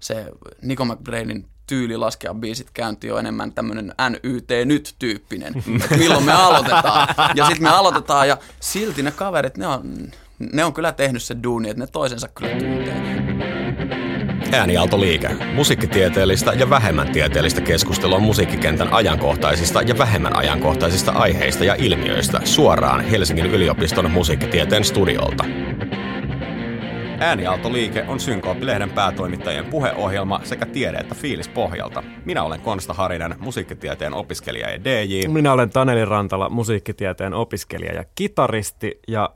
se Nico McBrainin tyyli laskea biisit käyntiin on enemmän tämmöinen NYT nyt-tyyppinen, että milloin me aloitetaan. Ja sitten me aloitetaan ja silti ne kaverit, ne on, ne on kyllä tehnyt se duuni, että ne toisensa kyllä tuntee. Äänialtoliike. Musiikkitieteellistä ja vähemmän tieteellistä keskustelua musiikkikentän ajankohtaisista ja vähemmän ajankohtaisista aiheista ja ilmiöistä suoraan Helsingin yliopiston musiikkitieteen studiolta. Äänialtoliike on Synkooppilehden päätoimittajien puheohjelma sekä tiede- että fiilis pohjalta. Minä olen Konsta Harinen, musiikkitieteen opiskelija ja DJ. Minä olen Taneli Rantala, musiikkitieteen opiskelija ja kitaristi. Ja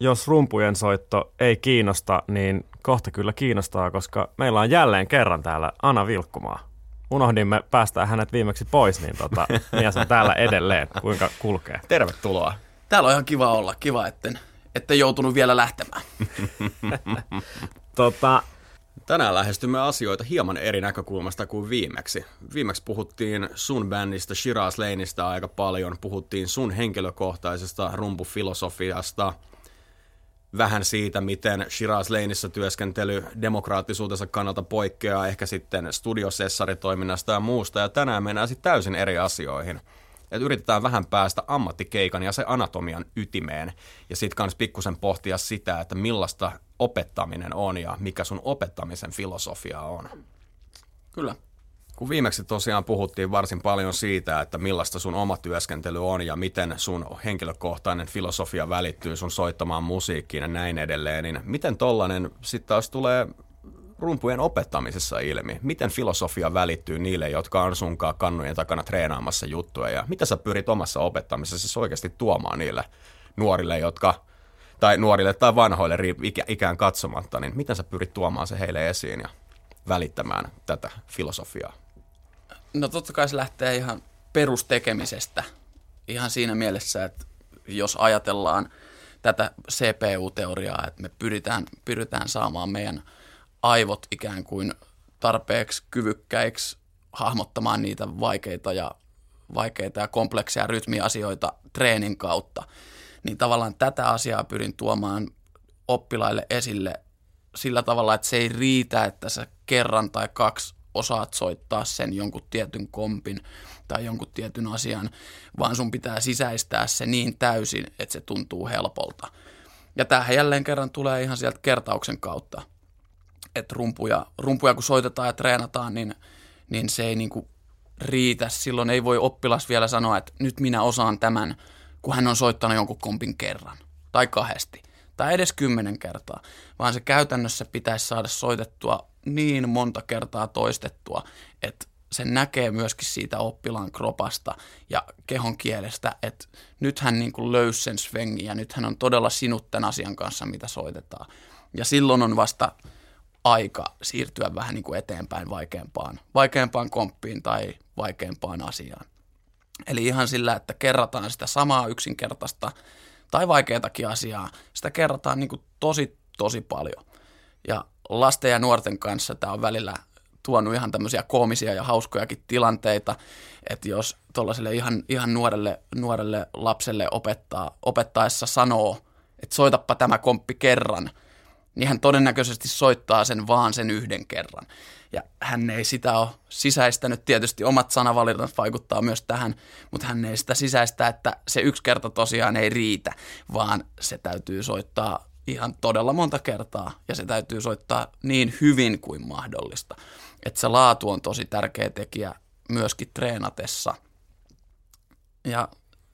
jos rumpujen soitto ei kiinnosta, niin kohta kyllä kiinnostaa, koska meillä on jälleen kerran täällä Ana Vilkkumaa. Unohdimme päästää hänet viimeksi pois, niin tota, mies on täällä edelleen. Kuinka kulkee? Tervetuloa. Täällä on ihan kiva olla, kiva, etten, etten joutunut vielä lähtemään. tota, Tänään lähestymme asioita hieman eri näkökulmasta kuin viimeksi. Viimeksi puhuttiin sun bändistä Shiraz Laneista aika paljon, puhuttiin sun henkilökohtaisesta rumpufilosofiasta, vähän siitä, miten Shiraz Laneissa työskentely demokraattisuutensa kannalta poikkeaa ehkä sitten studiosessaritoiminnasta ja muusta, ja tänään mennään sitten täysin eri asioihin. Et yritetään vähän päästä ammattikeikan ja se anatomian ytimeen, ja sitten kans pikkusen pohtia sitä, että millaista opettaminen on ja mikä sun opettamisen filosofia on. Kyllä. Kun viimeksi tosiaan puhuttiin varsin paljon siitä, että millaista sun oma työskentely on ja miten sun henkilökohtainen filosofia välittyy sun soittamaan musiikkiin ja näin edelleen, niin miten tollanen sitten taas tulee rumpujen opettamisessa ilmi? Miten filosofia välittyy niille, jotka on sunkaan kannujen takana treenaamassa juttuja ja mitä sä pyrit omassa opettamisessa oikeasti tuomaan niille nuorille, jotka tai nuorille tai vanhoille ikä, ikään katsomatta, niin miten sä pyrit tuomaan se heille esiin ja välittämään tätä filosofiaa? No totta kai se lähtee ihan perustekemisestä. Ihan siinä mielessä, että jos ajatellaan tätä CPU-teoriaa, että me pyritään, pyritään saamaan meidän aivot ikään kuin tarpeeksi kyvykkäiksi hahmottamaan niitä vaikeita ja, vaikeita ja kompleksia rytmiasioita treenin kautta, niin tavallaan tätä asiaa pyrin tuomaan oppilaille esille sillä tavalla, että se ei riitä, että sä kerran tai kaksi osaat soittaa sen jonkun tietyn kompin tai jonkun tietyn asian, vaan sun pitää sisäistää se niin täysin, että se tuntuu helpolta. Ja tämähän jälleen kerran tulee ihan sieltä kertauksen kautta, että rumpuja, rumpuja kun soitetaan ja treenataan, niin, niin se ei niinku riitä. Silloin ei voi oppilas vielä sanoa, että nyt minä osaan tämän, kun hän on soittanut jonkun kompin kerran tai kahdesti tai edes kymmenen kertaa, vaan se käytännössä pitäisi saada soitettua niin monta kertaa toistettua, että se näkee myöskin siitä oppilaan kropasta ja kehon kielestä, että nyt hän niin kuin löysi sen svengin ja nyt hän on todella sinut tämän asian kanssa, mitä soitetaan. Ja silloin on vasta aika siirtyä vähän niin kuin eteenpäin vaikeampaan, vaikeampaan komppiin tai vaikeampaan asiaan. Eli ihan sillä, että kerrataan sitä samaa yksinkertaista tai vaikeatakin asiaa, sitä kerrataan niin kuin tosi, tosi paljon. Ja lasten ja nuorten kanssa tämä on välillä tuonut ihan tämmöisiä koomisia ja hauskojakin tilanteita, että jos tuollaiselle ihan, ihan nuorelle, nuorelle lapselle opettaa, opettaessa sanoo, että soitappa tämä komppi kerran, niin hän todennäköisesti soittaa sen vaan sen yhden kerran. Ja hän ei sitä ole sisäistänyt, tietysti omat sanavalinnat vaikuttaa myös tähän, mutta hän ei sitä sisäistä, että se yksi kerta tosiaan ei riitä, vaan se täytyy soittaa ihan todella monta kertaa ja se täytyy soittaa niin hyvin kuin mahdollista. Että se laatu on tosi tärkeä tekijä myöskin treenatessa. Ja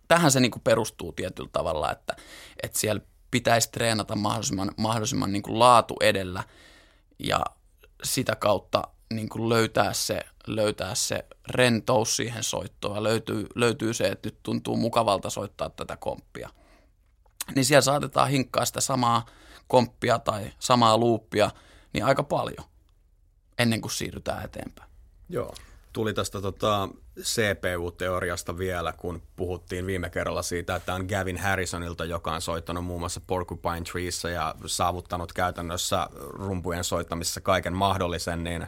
tähän se niin kuin perustuu tietyllä tavalla, että, että siellä pitäisi treenata mahdollisimman, mahdollisimman niin kuin laatu edellä ja sitä kautta niin kuin löytää, se, löytää se rentous siihen soittoon ja löytyy, löytyy se, että nyt tuntuu mukavalta soittaa tätä komppia – niin siellä saatetaan hinkkaa sitä samaa komppia tai samaa luuppia niin aika paljon ennen kuin siirrytään eteenpäin. Joo. Tuli tästä tota CPU-teoriasta vielä, kun puhuttiin viime kerralla siitä, että on Gavin Harrisonilta, joka on soittanut muun muassa Porcupine Treessa ja saavuttanut käytännössä rumpujen soittamisessa kaiken mahdollisen, niin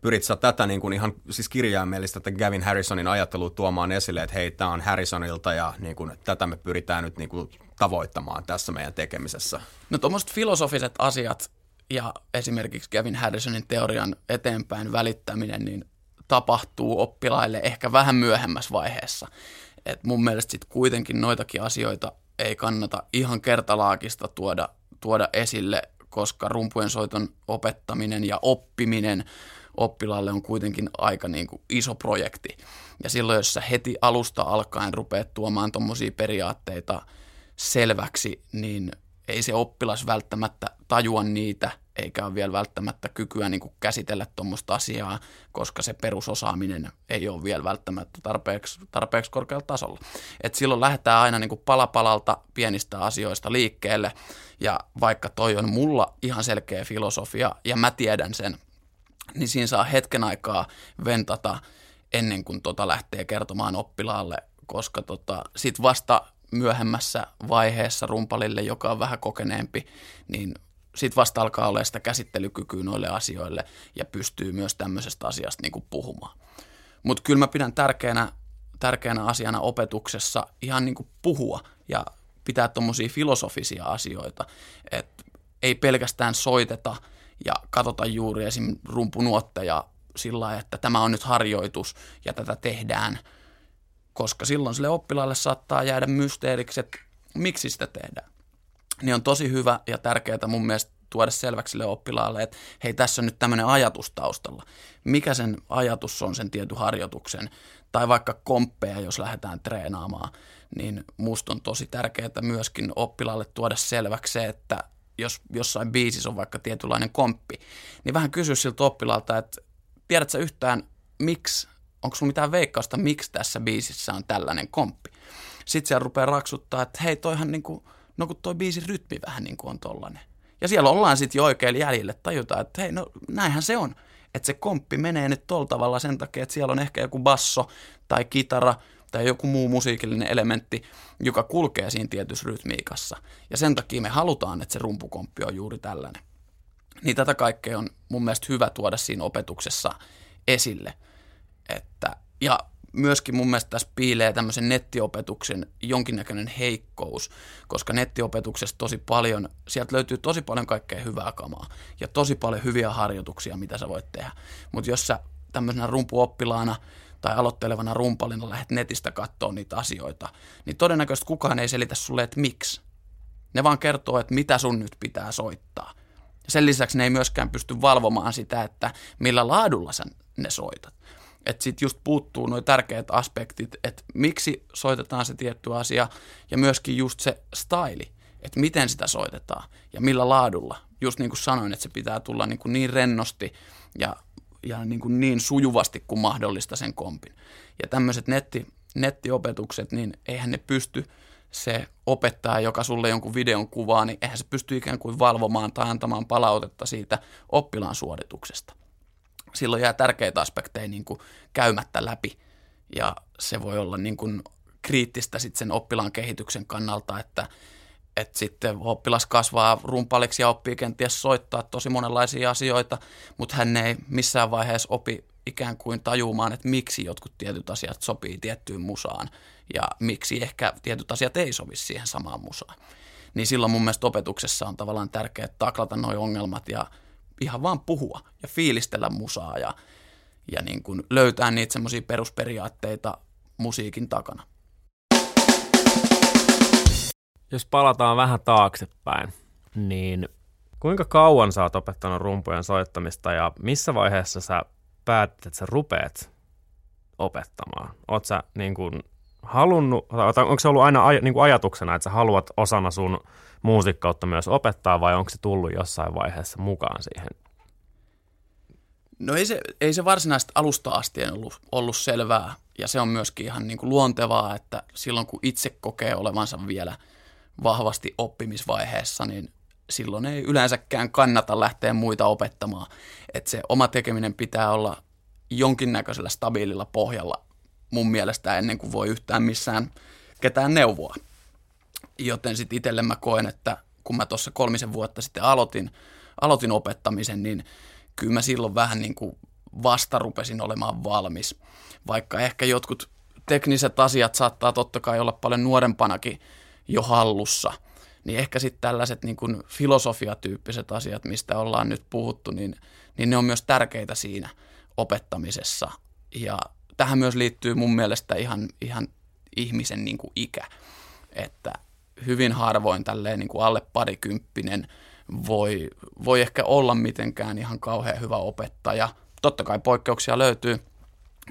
pyrit sä tätä niin kuin ihan siis kirjaimellistä, että Gavin Harrisonin ajattelu tuomaan esille, että hei, tämä on Harrisonilta ja niin kuin, tätä me pyritään nyt niin kuin tavoittamaan tässä meidän tekemisessä? No tuommoiset filosofiset asiat ja esimerkiksi Kevin Harrisonin teorian eteenpäin välittäminen niin tapahtuu oppilaille ehkä vähän myöhemmässä vaiheessa. Et mun mielestä sitten kuitenkin noitakin asioita ei kannata ihan kertalaakista tuoda, tuoda esille, koska rumpujen soiton opettaminen ja oppiminen oppilaalle on kuitenkin aika niin kuin iso projekti. Ja silloin, jos sä heti alusta alkaen rupeat tuomaan tuommoisia periaatteita selväksi, niin ei se oppilas välttämättä tajua niitä, eikä ole vielä välttämättä kykyä niin kuin käsitellä tuommoista asiaa, koska se perusosaaminen ei ole vielä välttämättä tarpeeksi, tarpeeksi korkealla tasolla. Et silloin lähdetään aina niin kuin palapalalta pienistä asioista liikkeelle, ja vaikka toi on mulla ihan selkeä filosofia, ja mä tiedän sen, niin siinä saa hetken aikaa ventata ennen kuin tota lähtee kertomaan oppilaalle, koska tota, sit vasta myöhemmässä vaiheessa rumpalille, joka on vähän kokeneempi, niin sitten vasta alkaa olla sitä käsittelykykyä noille asioille ja pystyy myös tämmöisestä asiasta niin kuin puhumaan. Mutta kyllä mä pidän tärkeänä, tärkeänä asiana opetuksessa ihan niin kuin puhua ja pitää tuommoisia filosofisia asioita, että ei pelkästään soiteta ja katsota juuri esim. rumpunuotteja sillä että tämä on nyt harjoitus ja tätä tehdään, koska silloin sille oppilaalle saattaa jäädä mysteeriksi, että miksi sitä tehdään niin on tosi hyvä ja tärkeää mun mielestä tuoda selväksi sille oppilaalle, että hei, tässä on nyt tämmöinen ajatus taustalla. Mikä sen ajatus on sen tietyn harjoituksen, tai vaikka komppeja, jos lähdetään treenaamaan, niin musta on tosi tärkeää myöskin oppilaalle tuoda selväksi se, että jos jossain biisissä on vaikka tietynlainen komppi, niin vähän kysyä siltä oppilaalta, että tiedätkö yhtään, miksi, onko sulla mitään veikkausta, miksi tässä biisissä on tällainen komppi. Sitten siellä rupeaa raksuttaa, että hei, toihan niin kuin – no kun toi biisin rytmi vähän niin kuin on tollanen. Ja siellä ollaan sitten jo oikein jäljille, tajutaan, että hei, no näinhän se on. Että se komppi menee nyt tolla tavalla sen takia, että siellä on ehkä joku basso tai kitara tai joku muu musiikillinen elementti, joka kulkee siinä tietyssä rytmiikassa. Ja sen takia me halutaan, että se rumpukomppi on juuri tällainen. Niin tätä kaikkea on mun mielestä hyvä tuoda siinä opetuksessa esille. Että, ja myöskin mun mielestä tässä piilee tämmöisen nettiopetuksen jonkinnäköinen heikkous, koska nettiopetuksessa tosi paljon, sieltä löytyy tosi paljon kaikkea hyvää kamaa ja tosi paljon hyviä harjoituksia, mitä sä voit tehdä. Mutta jos sä tämmöisenä rumpuoppilaana tai aloittelevana rumpalina lähdet netistä katsoa niitä asioita, niin todennäköisesti kukaan ei selitä sulle, että miksi. Ne vaan kertoo, että mitä sun nyt pitää soittaa. Sen lisäksi ne ei myöskään pysty valvomaan sitä, että millä laadulla sä ne soitat. Että sitten just puuttuu nuo tärkeät aspektit, että miksi soitetaan se tietty asia ja myöskin just se staili, että miten sitä soitetaan ja millä laadulla. Just niin kuin sanoin, että se pitää tulla niin, kuin niin rennosti ja, ja niin, kuin niin sujuvasti kuin mahdollista sen kompin. Ja tämmöiset netti, nettiopetukset, niin eihän ne pysty se opettaa, joka sulle jonkun videon kuvaa, niin eihän se pysty ikään kuin valvomaan tai antamaan palautetta siitä oppilaan suorituksesta silloin jää tärkeitä aspekteja niin kuin käymättä läpi ja se voi olla niin kuin kriittistä sit sen oppilaan kehityksen kannalta, että, että sitten oppilas kasvaa rumpaliksi ja oppii kenties soittaa tosi monenlaisia asioita, mutta hän ei missään vaiheessa opi ikään kuin tajumaan, että miksi jotkut tietyt asiat sopii tiettyyn musaan ja miksi ehkä tietyt asiat ei sovi siihen samaan musaan. Niin silloin mun mielestä opetuksessa on tavallaan tärkeää taklata nuo ongelmat ja ihan vaan puhua ja fiilistellä musaa ja, ja niin kuin löytää niitä semmoisia perusperiaatteita musiikin takana. Jos palataan vähän taaksepäin, niin kuinka kauan sä oot opettanut rumpujen soittamista ja missä vaiheessa sä päätit, että sä rupeat opettamaan? Oot sä niin kuin halunnut, onko se ollut aina aj, niin kuin ajatuksena, että sä haluat osana sun muusikkautta myös opettaa vai onko se tullut jossain vaiheessa mukaan siihen? No ei se, ei se varsinaisesti alusta asti ollut, ollut selvää ja se on myöskin ihan niin kuin luontevaa, että silloin kun itse kokee olevansa vielä vahvasti oppimisvaiheessa, niin silloin ei yleensäkään kannata lähteä muita opettamaan. Että se oma tekeminen pitää olla jonkinnäköisellä stabiililla pohjalla mun mielestä ennen kuin voi yhtään missään ketään neuvoa. Joten sitten itselle mä koen, että kun mä tuossa kolmisen vuotta sitten aloitin, aloitin opettamisen, niin kyllä mä silloin vähän niin kuin vasta rupesin olemaan valmis. Vaikka ehkä jotkut tekniset asiat saattaa totta kai olla paljon nuorempanakin jo hallussa, niin ehkä sitten tällaiset niin kuin filosofiatyyppiset asiat, mistä ollaan nyt puhuttu, niin, niin ne on myös tärkeitä siinä opettamisessa. Ja tähän myös liittyy mun mielestä ihan, ihan ihmisen niin kuin ikä, että hyvin harvoin tälleen niin kuin alle parikymppinen voi, voi ehkä olla mitenkään ihan kauhean hyvä opettaja. Totta kai poikkeuksia löytyy,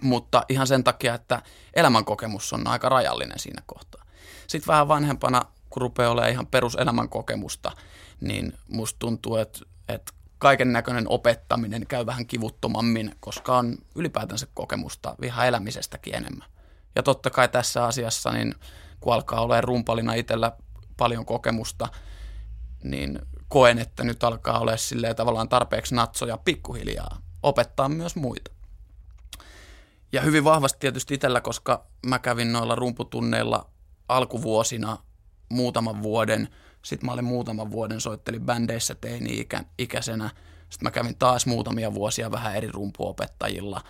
mutta ihan sen takia, että elämänkokemus on aika rajallinen siinä kohtaa. Sitten vähän vanhempana, kun rupeaa olemaan ihan peruselämänkokemusta, niin musta tuntuu, että, että kaiken näköinen opettaminen käy vähän kivuttomammin, koska on ylipäätänsä kokemusta viha elämisestäkin enemmän. Ja totta kai tässä asiassa, niin kun alkaa olla rumpalina itsellä paljon kokemusta, niin koen, että nyt alkaa olla silleen tavallaan tarpeeksi natsoja pikkuhiljaa opettaa myös muita. Ja hyvin vahvasti tietysti itsellä, koska mä kävin noilla rumputunneilla alkuvuosina muutaman vuoden. Sitten mä olin muutaman vuoden, soittelin bändeissä teini-ikäisenä. Sitten mä kävin taas muutamia vuosia vähän eri rumpuopettajilla.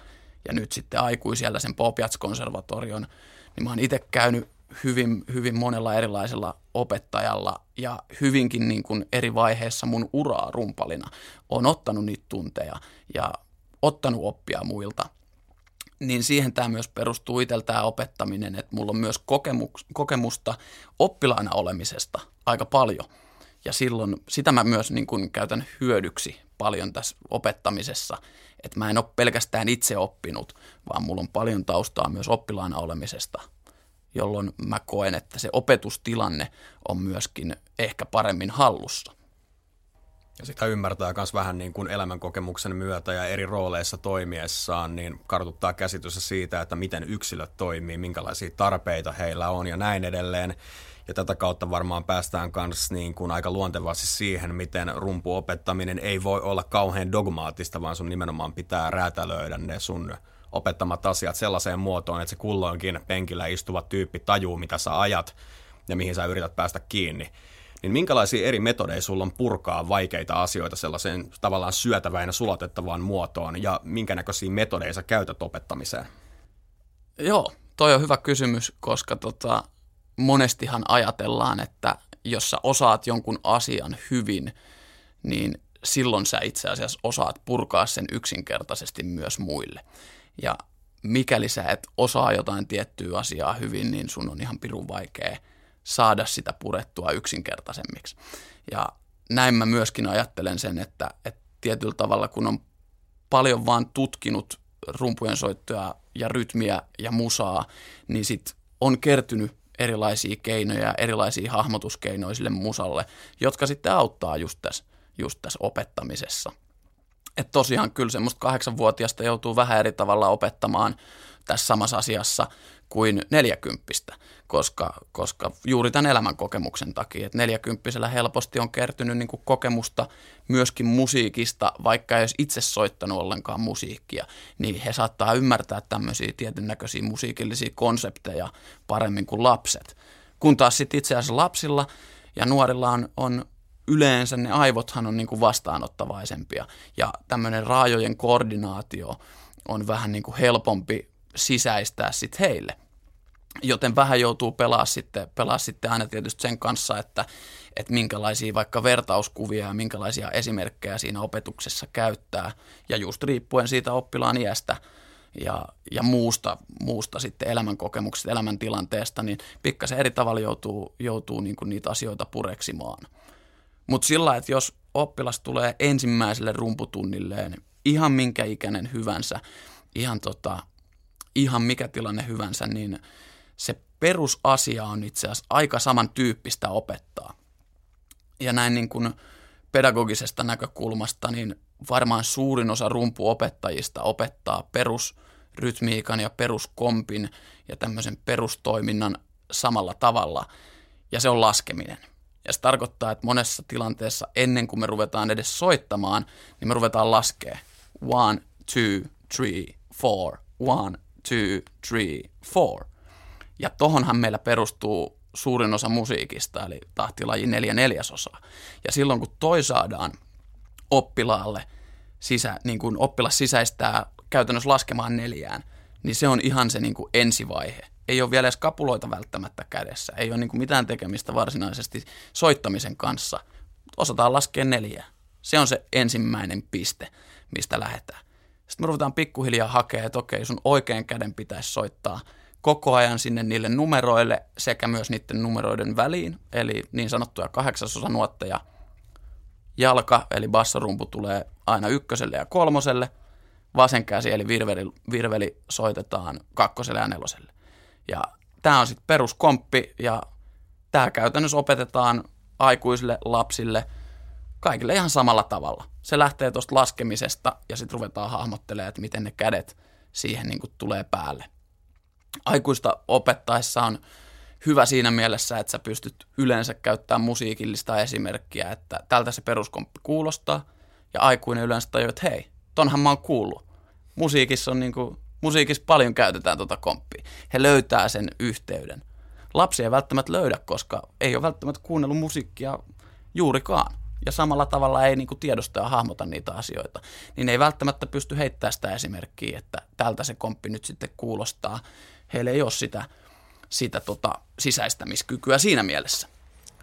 Ja nyt sitten aikuisiellä sen Popiats-konservatorion. Niin mä oon itse käynyt hyvin, hyvin monella erilaisella opettajalla ja hyvinkin niin kuin eri vaiheessa mun uraa rumpalina on ottanut niitä tunteja ja ottanut oppia muilta – niin siihen tämä myös perustuu itsellä tämä opettaminen, että mulla on myös kokemusta oppilaana olemisesta aika paljon. Ja silloin sitä mä myös niin kun käytän hyödyksi paljon tässä opettamisessa, että mä en ole pelkästään itse oppinut, vaan mulla on paljon taustaa myös oppilaana olemisesta, jolloin mä koen, että se opetustilanne on myöskin ehkä paremmin hallussa. Ja sitä ymmärtää myös vähän niin kuin elämänkokemuksen myötä ja eri rooleissa toimiessaan, niin kartuttaa käsitystä siitä, että miten yksilöt toimii, minkälaisia tarpeita heillä on ja näin edelleen. Ja tätä kautta varmaan päästään myös niin kuin aika luontevasti siihen, miten rumpuopettaminen ei voi olla kauhean dogmaattista, vaan sun nimenomaan pitää räätälöidä ne sun opettamat asiat sellaiseen muotoon, että se kulloinkin penkillä istuva tyyppi tajuu, mitä sä ajat ja mihin sä yrität päästä kiinni niin minkälaisia eri metodeja sulla on purkaa vaikeita asioita sellaiseen tavallaan syötävään ja sulatettavaan muotoon, ja minkä näköisiä metodeja sä käytät opettamiseen? Joo, toi on hyvä kysymys, koska tota, monestihan ajatellaan, että jos sä osaat jonkun asian hyvin, niin silloin sä itse asiassa osaat purkaa sen yksinkertaisesti myös muille. Ja mikäli sä et osaa jotain tiettyä asiaa hyvin, niin sun on ihan pirun vaikea – saada sitä purettua yksinkertaisemmiksi. Ja näin mä myöskin ajattelen sen, että, että tietyllä tavalla kun on paljon vaan tutkinut rumpujen soittoja ja rytmiä ja musaa, niin sit on kertynyt erilaisia keinoja, erilaisia hahmotuskeinoja sille musalle, jotka sitten auttaa just tässä, just tässä opettamisessa. Et tosiaan kyllä semmoista kahdeksanvuotiaasta joutuu vähän eri tavalla opettamaan tässä samassa asiassa kuin neljäkymppistä, koska, koska juuri tämän elämän kokemuksen takia, että neljäkymppisellä helposti on kertynyt niin kuin kokemusta myöskin musiikista, vaikka ei olisi itse soittanut ollenkaan musiikkia, niin he saattaa ymmärtää tämmöisiä tietyn näköisiä musiikillisia konsepteja paremmin kuin lapset. Kun taas sitten itse asiassa lapsilla ja nuorilla on, on yleensä ne aivothan on niin kuin vastaanottavaisempia ja tämmöinen raajojen koordinaatio on vähän niin kuin helpompi sisäistää sitten heille. Joten vähän joutuu pelaa sitten, pelaa sitten aina tietysti sen kanssa, että, että minkälaisia vaikka vertauskuvia ja minkälaisia esimerkkejä siinä opetuksessa käyttää. Ja just riippuen siitä oppilaan iästä ja, ja muusta, muusta sitten elämänkokemuksesta, elämäntilanteesta, niin pikkasen eri tavalla joutuu, joutuu niin kuin niitä asioita pureksimaan. Mutta sillä että jos oppilas tulee ensimmäiselle rumputunnilleen, ihan minkä ikäinen hyvänsä, ihan tota, ihan mikä tilanne hyvänsä, niin se perusasia on itse asiassa aika samantyyppistä opettaa. Ja näin niin kuin pedagogisesta näkökulmasta, niin varmaan suurin osa rumpuopettajista opettaa perusrytmiikan ja peruskompin ja tämmöisen perustoiminnan samalla tavalla, ja se on laskeminen. Ja se tarkoittaa, että monessa tilanteessa ennen kuin me ruvetaan edes soittamaan, niin me ruvetaan laskea. One, two, three, four, one, two, three, four. Ja tohonhan meillä perustuu suurin osa musiikista, eli tahtilaji neljä neljäsosaa. Ja silloin kun toi saadaan oppilaalle, sisä, niin kun oppilas sisäistää käytännössä laskemaan neljään, niin se on ihan se niin kuin ensivaihe ei ole vielä edes kapuloita välttämättä kädessä, ei ole niin kuin mitään tekemistä varsinaisesti soittamisen kanssa. Osataan laskea neljä. Se on se ensimmäinen piste, mistä lähdetään. Sitten me ruvetaan pikkuhiljaa hakemaan, että okei, sun oikean käden pitäisi soittaa koko ajan sinne niille numeroille sekä myös niiden numeroiden väliin, eli niin sanottuja kahdeksasosa nuotteja. Jalka, eli bassorumpu tulee aina ykköselle ja kolmoselle. Vasen käsi, eli virveli, virveli soitetaan kakkoselle ja neloselle. Ja tämä on sitten peruskomppi ja tämä käytännössä opetetaan aikuisille, lapsille, kaikille ihan samalla tavalla. Se lähtee tuosta laskemisesta ja sitten ruvetaan hahmottelemaan, että miten ne kädet siihen niin tulee päälle. Aikuista opettaessa on hyvä siinä mielessä, että sä pystyt yleensä käyttämään musiikillista esimerkkiä, että tältä se peruskomppi kuulostaa, ja aikuinen yleensä tajuu, että hei, tonhan mä oon kuullut. Musiikissa on niin kuin, musiikissa paljon käytetään tuota komppia. He löytää sen yhteyden. Lapsi ei välttämättä löydä, koska ei ole välttämättä kuunnellut musiikkia juurikaan ja samalla tavalla ei niin tiedosta ja hahmota niitä asioita, niin ei välttämättä pysty heittämään sitä esimerkkiä, että tältä se komppi nyt sitten kuulostaa. Heillä ei ole sitä, sitä tota sisäistämiskykyä siinä mielessä.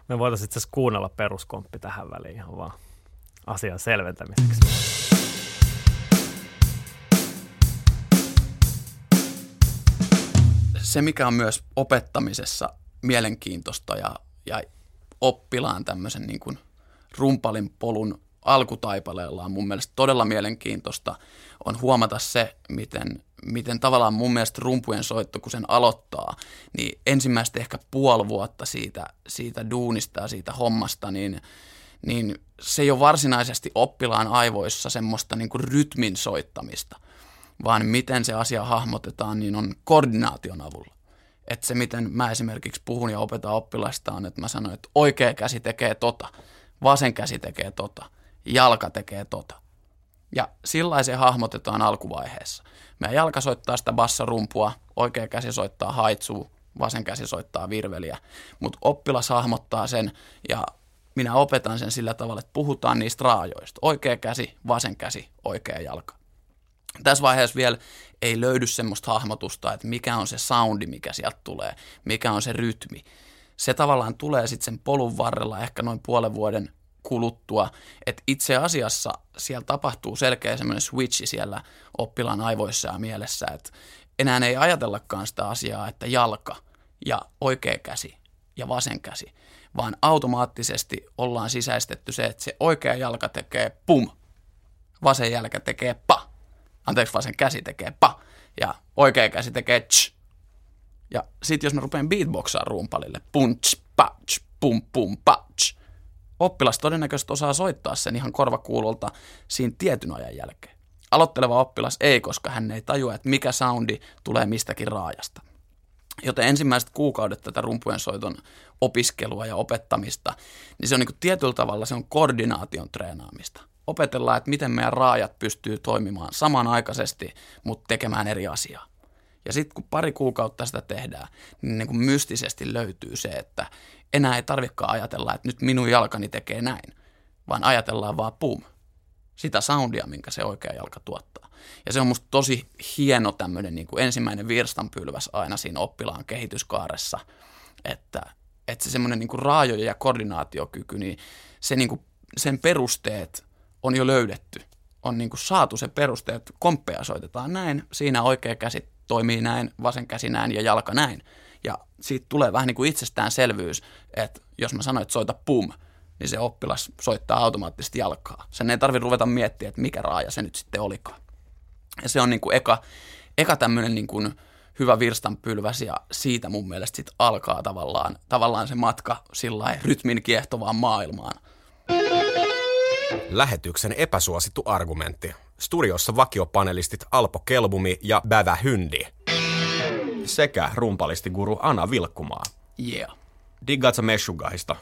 Me voitaisiin itse asiassa kuunnella peruskomppi tähän väliin ihan vaan asian selventämiseksi. Se, mikä on myös opettamisessa mielenkiintoista ja, ja oppilaan tämmöisen niin kuin rumpalin polun alkutaipaleella on mun mielestä todella mielenkiintoista on huomata se, miten, miten tavallaan mun mielestä rumpujen soitto, kun sen aloittaa, niin ensimmäistä ehkä puoli vuotta siitä, siitä duunista ja siitä hommasta, niin, niin se ei ole varsinaisesti oppilaan aivoissa semmoista niin kuin rytmin soittamista, vaan miten se asia hahmotetaan, niin on koordinaation avulla. Että se, miten mä esimerkiksi puhun ja opetan oppilaista on, että mä sanon, että oikea käsi tekee tota – vasen käsi tekee tota, jalka tekee tota. Ja sillä se hahmotetaan alkuvaiheessa. Meidän jalka soittaa sitä bassarumpua, oikea käsi soittaa haitsuu, vasen käsi soittaa virveliä. Mutta oppilas hahmottaa sen ja minä opetan sen sillä tavalla, että puhutaan niistä raajoista. Oikea käsi, vasen käsi, oikea jalka. Tässä vaiheessa vielä ei löydy semmoista hahmotusta, että mikä on se soundi, mikä sieltä tulee, mikä on se rytmi se tavallaan tulee sitten sen polun varrella ehkä noin puolen vuoden kuluttua, että itse asiassa siellä tapahtuu selkeä semmoinen switchi siellä oppilaan aivoissa ja mielessä, että enää ei ajatellakaan sitä asiaa, että jalka ja oikea käsi ja vasen käsi, vaan automaattisesti ollaan sisäistetty se, että se oikea jalka tekee pum, vasen jalka tekee pa, anteeksi vasen käsi tekee pa ja oikea käsi tekee tsch, ja sitten jos mä rupean beatboxaa rumpalille, punch, patch, pum, pum, patch, oppilas todennäköisesti osaa soittaa sen ihan korvakuulolta siinä tietyn ajan jälkeen. Aloitteleva oppilas ei, koska hän ei tajua, että mikä soundi tulee mistäkin raajasta. Joten ensimmäiset kuukaudet tätä rumpujen soiton opiskelua ja opettamista, niin se on niin kuin tietyllä tavalla se on koordinaation treenaamista. Opetellaan, että miten meidän raajat pystyy toimimaan samanaikaisesti, mutta tekemään eri asiaa. Ja sitten kun pari kuukautta sitä tehdään, niin, niin kuin mystisesti löytyy se, että enää ei tarvikaan ajatella, että nyt minun jalkani tekee näin, vaan ajatellaan vaan pum, sitä soundia, minkä se oikea jalka tuottaa. Ja se on musta tosi hieno tämmöinen niin kuin ensimmäinen virstanpylväs aina siinä oppilaan kehityskaaressa, että, että se semmoinen niin raajoja ja koordinaatiokyky, niin, se niin kuin, sen perusteet on jo löydetty. On niin kuin saatu se peruste, että komppeja soitetaan näin, siinä oikea käsi toimii näin, vasen käsi näin ja jalka näin. Ja siitä tulee vähän niin kuin itsestäänselvyys, että jos mä sanoin, että soita pum, niin se oppilas soittaa automaattisesti jalkaa. Sen ei tarvitse ruveta miettiä, että mikä raaja se nyt sitten olikaan. Ja se on niin kuin eka, eka tämmöinen niin kuin hyvä virstanpylväs ja siitä mun mielestä sit alkaa tavallaan, tavallaan se matka sillä rytmin kiehtovaan maailmaan. Lähetyksen epäsuosittu argumentti. Studiossa vakiopanelistit Alpo Kelbumi ja Bävä Hyndi. Sekä rumpalistiguru Ana Vilkkumaa. Yeah. Diggaat sä Meshugahista?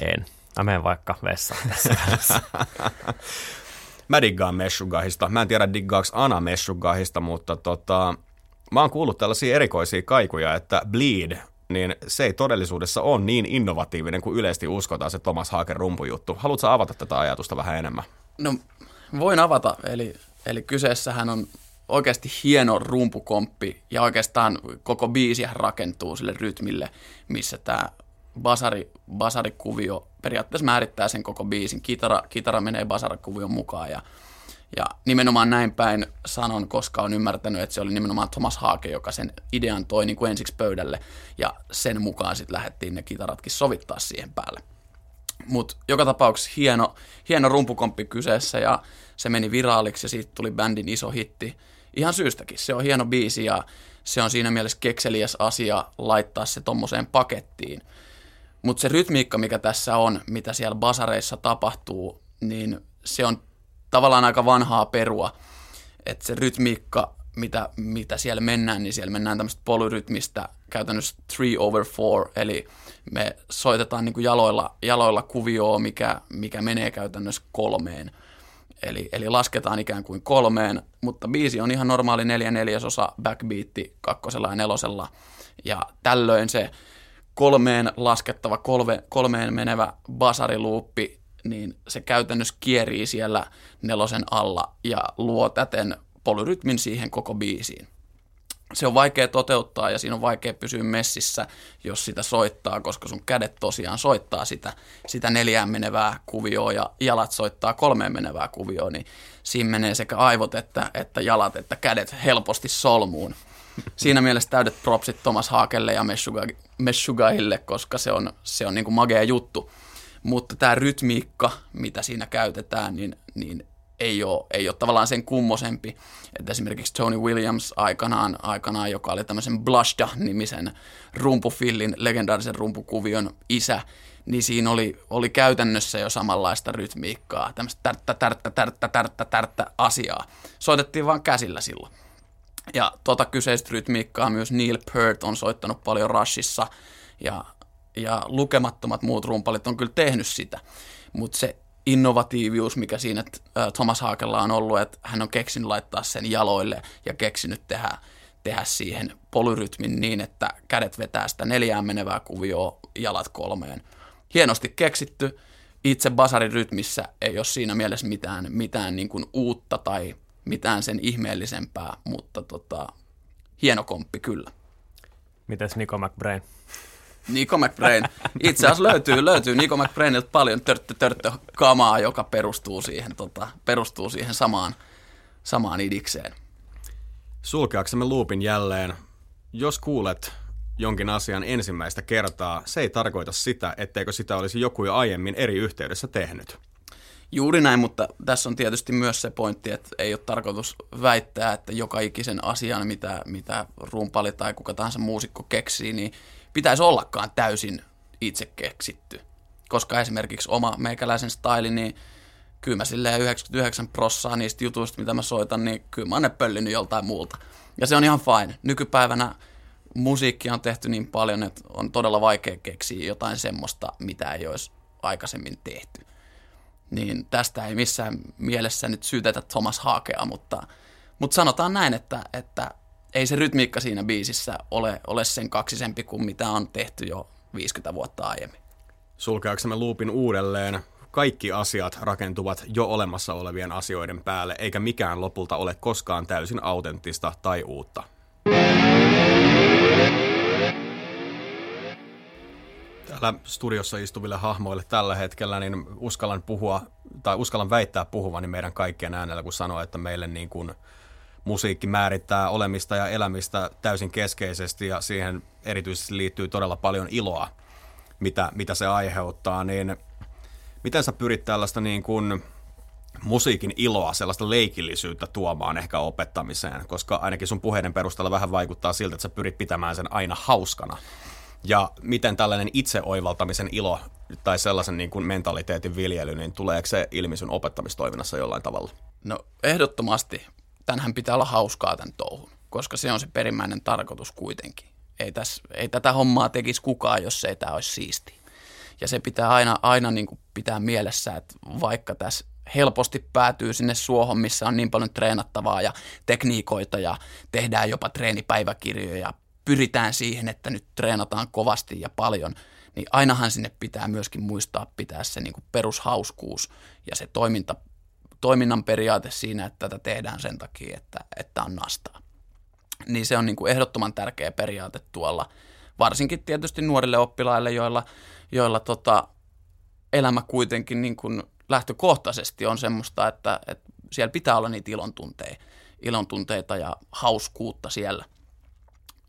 En. Mä menen vaikka vessaan tässä. mä diggaan Meshugahista. Mä en tiedä diggaaks Ana Meshugahista, mutta tota, mä oon kuullut tällaisia erikoisia kaikuja, että Bleed niin se ei todellisuudessa ole niin innovatiivinen kuin yleisesti uskotaan se Thomas Hagen rumpujuttu. Haluatko avata tätä ajatusta vähän enemmän? No voin avata, eli, eli kyseessähän on, oikeasti hieno rumpukomppi ja oikeastaan koko biisi rakentuu sille rytmille, missä tämä basari, basarikuvio periaatteessa määrittää sen koko biisin. Kitara, kitara menee basarikuvion mukaan ja, ja nimenomaan näin päin sanon, koska on ymmärtänyt, että se oli nimenomaan Thomas Haake, joka sen idean toi niin kuin ensiksi pöydälle ja sen mukaan sitten lähdettiin ne kitaratkin sovittaa siihen päälle. Mutta joka tapauksessa hieno, hieno rumpukomppi kyseessä ja se meni viraaliksi ja siitä tuli bändin iso hitti. Ihan syystäkin, se on hieno biisi ja se on siinä mielessä kekseliäs asia laittaa se tommoseen pakettiin. Mutta se rytmiikka, mikä tässä on, mitä siellä basareissa tapahtuu, niin se on tavallaan aika vanhaa perua. Että se rytmiikka, mitä, mitä siellä mennään, niin siellä mennään tämmöistä polyrytmistä käytännössä 3 over 4, eli me soitetaan niin kuin jaloilla, jaloilla kuvioa, mikä, mikä menee käytännössä kolmeen. Eli, eli lasketaan ikään kuin kolmeen, mutta biisi on ihan normaali neljä neljäsosa backbeatti kakkosella ja nelosella. Ja tällöin se kolmeen laskettava, kolme, kolmeen menevä basariluuppi, niin se käytännössä kierii siellä nelosen alla ja luo täten polyrytmin siihen koko biisiin. Se on vaikea toteuttaa ja siinä on vaikea pysyä messissä, jos sitä soittaa, koska sun kädet tosiaan soittaa sitä, sitä neljään menevää kuvioa ja jalat soittaa kolmeen menevää kuvioa, niin siinä menee sekä aivot että, että jalat että kädet helposti solmuun siinä mielessä täydet propsit Thomas Haakelle ja Meshugahille, koska se on, se on niin kuin magea juttu. Mutta tämä rytmiikka, mitä siinä käytetään, niin, niin ei, ole, ei ole tavallaan sen kummosempi. Että esimerkiksi Tony Williams aikanaan, aikanaan joka oli tämmöisen Blushda-nimisen rumpufillin, legendaarisen rumpukuvion isä, niin siinä oli, oli käytännössä jo samanlaista rytmiikkaa, tämmöistä tärttä, tärttä, tärttä, tärttä, tärttä asiaa. Soitettiin vaan käsillä silloin. Ja tota kyseistä rytmiikkaa myös Neil Peart on soittanut paljon Rushissa ja, ja lukemattomat muut rumpalit on kyllä tehnyt sitä. Mutta se innovatiivius, mikä siinä Thomas Haakella on ollut, että hän on keksinyt laittaa sen jaloille ja keksinyt tehdä, tehdä siihen polyrytmin niin, että kädet vetää sitä neljään menevää kuvioa, jalat kolmeen. Hienosti keksitty. Itse basarin rytmissä ei ole siinä mielessä mitään, mitään niin kuin uutta tai mitään sen ihmeellisempää, mutta tota, hieno komppi kyllä. Mites Nico McBrain? Nico McBrain. Itse asiassa löytyy, löytyy Nico McBrainilta paljon törttö, törttö kamaa, joka perustuu siihen, tota, perustuu siihen samaan, samaan idikseen. Sulkeaksemme luupin jälleen, jos kuulet jonkin asian ensimmäistä kertaa, se ei tarkoita sitä, etteikö sitä olisi joku jo aiemmin eri yhteydessä tehnyt. Juuri näin, mutta tässä on tietysti myös se pointti, että ei ole tarkoitus väittää, että joka ikisen asian, mitä, mitä rumpali tai kuka tahansa muusikko keksii, niin pitäisi ollakaan täysin itse keksitty. Koska esimerkiksi oma meikäläisen style, niin kyllä mä silleen 99 prossaa niistä jutuista, mitä mä soitan, niin kyllä mä oon ne pöllinyt joltain muulta. Ja se on ihan fine. Nykypäivänä musiikkia on tehty niin paljon, että on todella vaikea keksiä jotain semmoista, mitä ei olisi aikaisemmin tehty niin tästä ei missään mielessä nyt syytetä Thomas Haakea, mutta, mutta sanotaan näin, että, että ei se rytmiikka siinä biisissä ole, ole sen kaksisempi kuin mitä on tehty jo 50 vuotta aiemmin. Sulkeaksemme luupin uudelleen, kaikki asiat rakentuvat jo olemassa olevien asioiden päälle, eikä mikään lopulta ole koskaan täysin autenttista tai uutta. Täällä studiossa istuville hahmoille tällä hetkellä, niin uskallan puhua, tai uskallan väittää puhuvani meidän kaikkien äänellä, kun sanoo, että meille niin kuin musiikki määrittää olemista ja elämistä täysin keskeisesti, ja siihen erityisesti liittyy todella paljon iloa, mitä, mitä se aiheuttaa, niin miten sä pyrit tällaista niin kuin musiikin iloa, sellaista leikillisyyttä tuomaan ehkä opettamiseen, koska ainakin sun puheiden perusteella vähän vaikuttaa siltä, että sä pyrit pitämään sen aina hauskana ja miten tällainen itseoivaltamisen ilo tai sellaisen niin kuin mentaliteetin viljely, niin tuleeko se ilmi sun opettamistoiminnassa jollain tavalla? No ehdottomasti. Tänhän pitää olla hauskaa tämän touhun, koska se on se perimmäinen tarkoitus kuitenkin. Ei, täs, ei tätä hommaa tekisi kukaan, jos ei tämä olisi siisti. Ja se pitää aina, aina niin kuin pitää mielessä, että vaikka tässä helposti päätyy sinne suohon, missä on niin paljon treenattavaa ja tekniikoita ja tehdään jopa treenipäiväkirjoja pyritään siihen, että nyt treenataan kovasti ja paljon, niin ainahan sinne pitää myöskin muistaa pitää se niin kuin perushauskuus ja se toiminta, toiminnan periaate siinä, että tätä tehdään sen takia, että, että on nastaa. Niin se on niin kuin ehdottoman tärkeä periaate tuolla, varsinkin tietysti nuorille oppilaille, joilla, joilla tota, elämä kuitenkin niin kuin lähtökohtaisesti on semmoista, että, että siellä pitää olla niitä ilontunteita, ilontunteita ja hauskuutta siellä –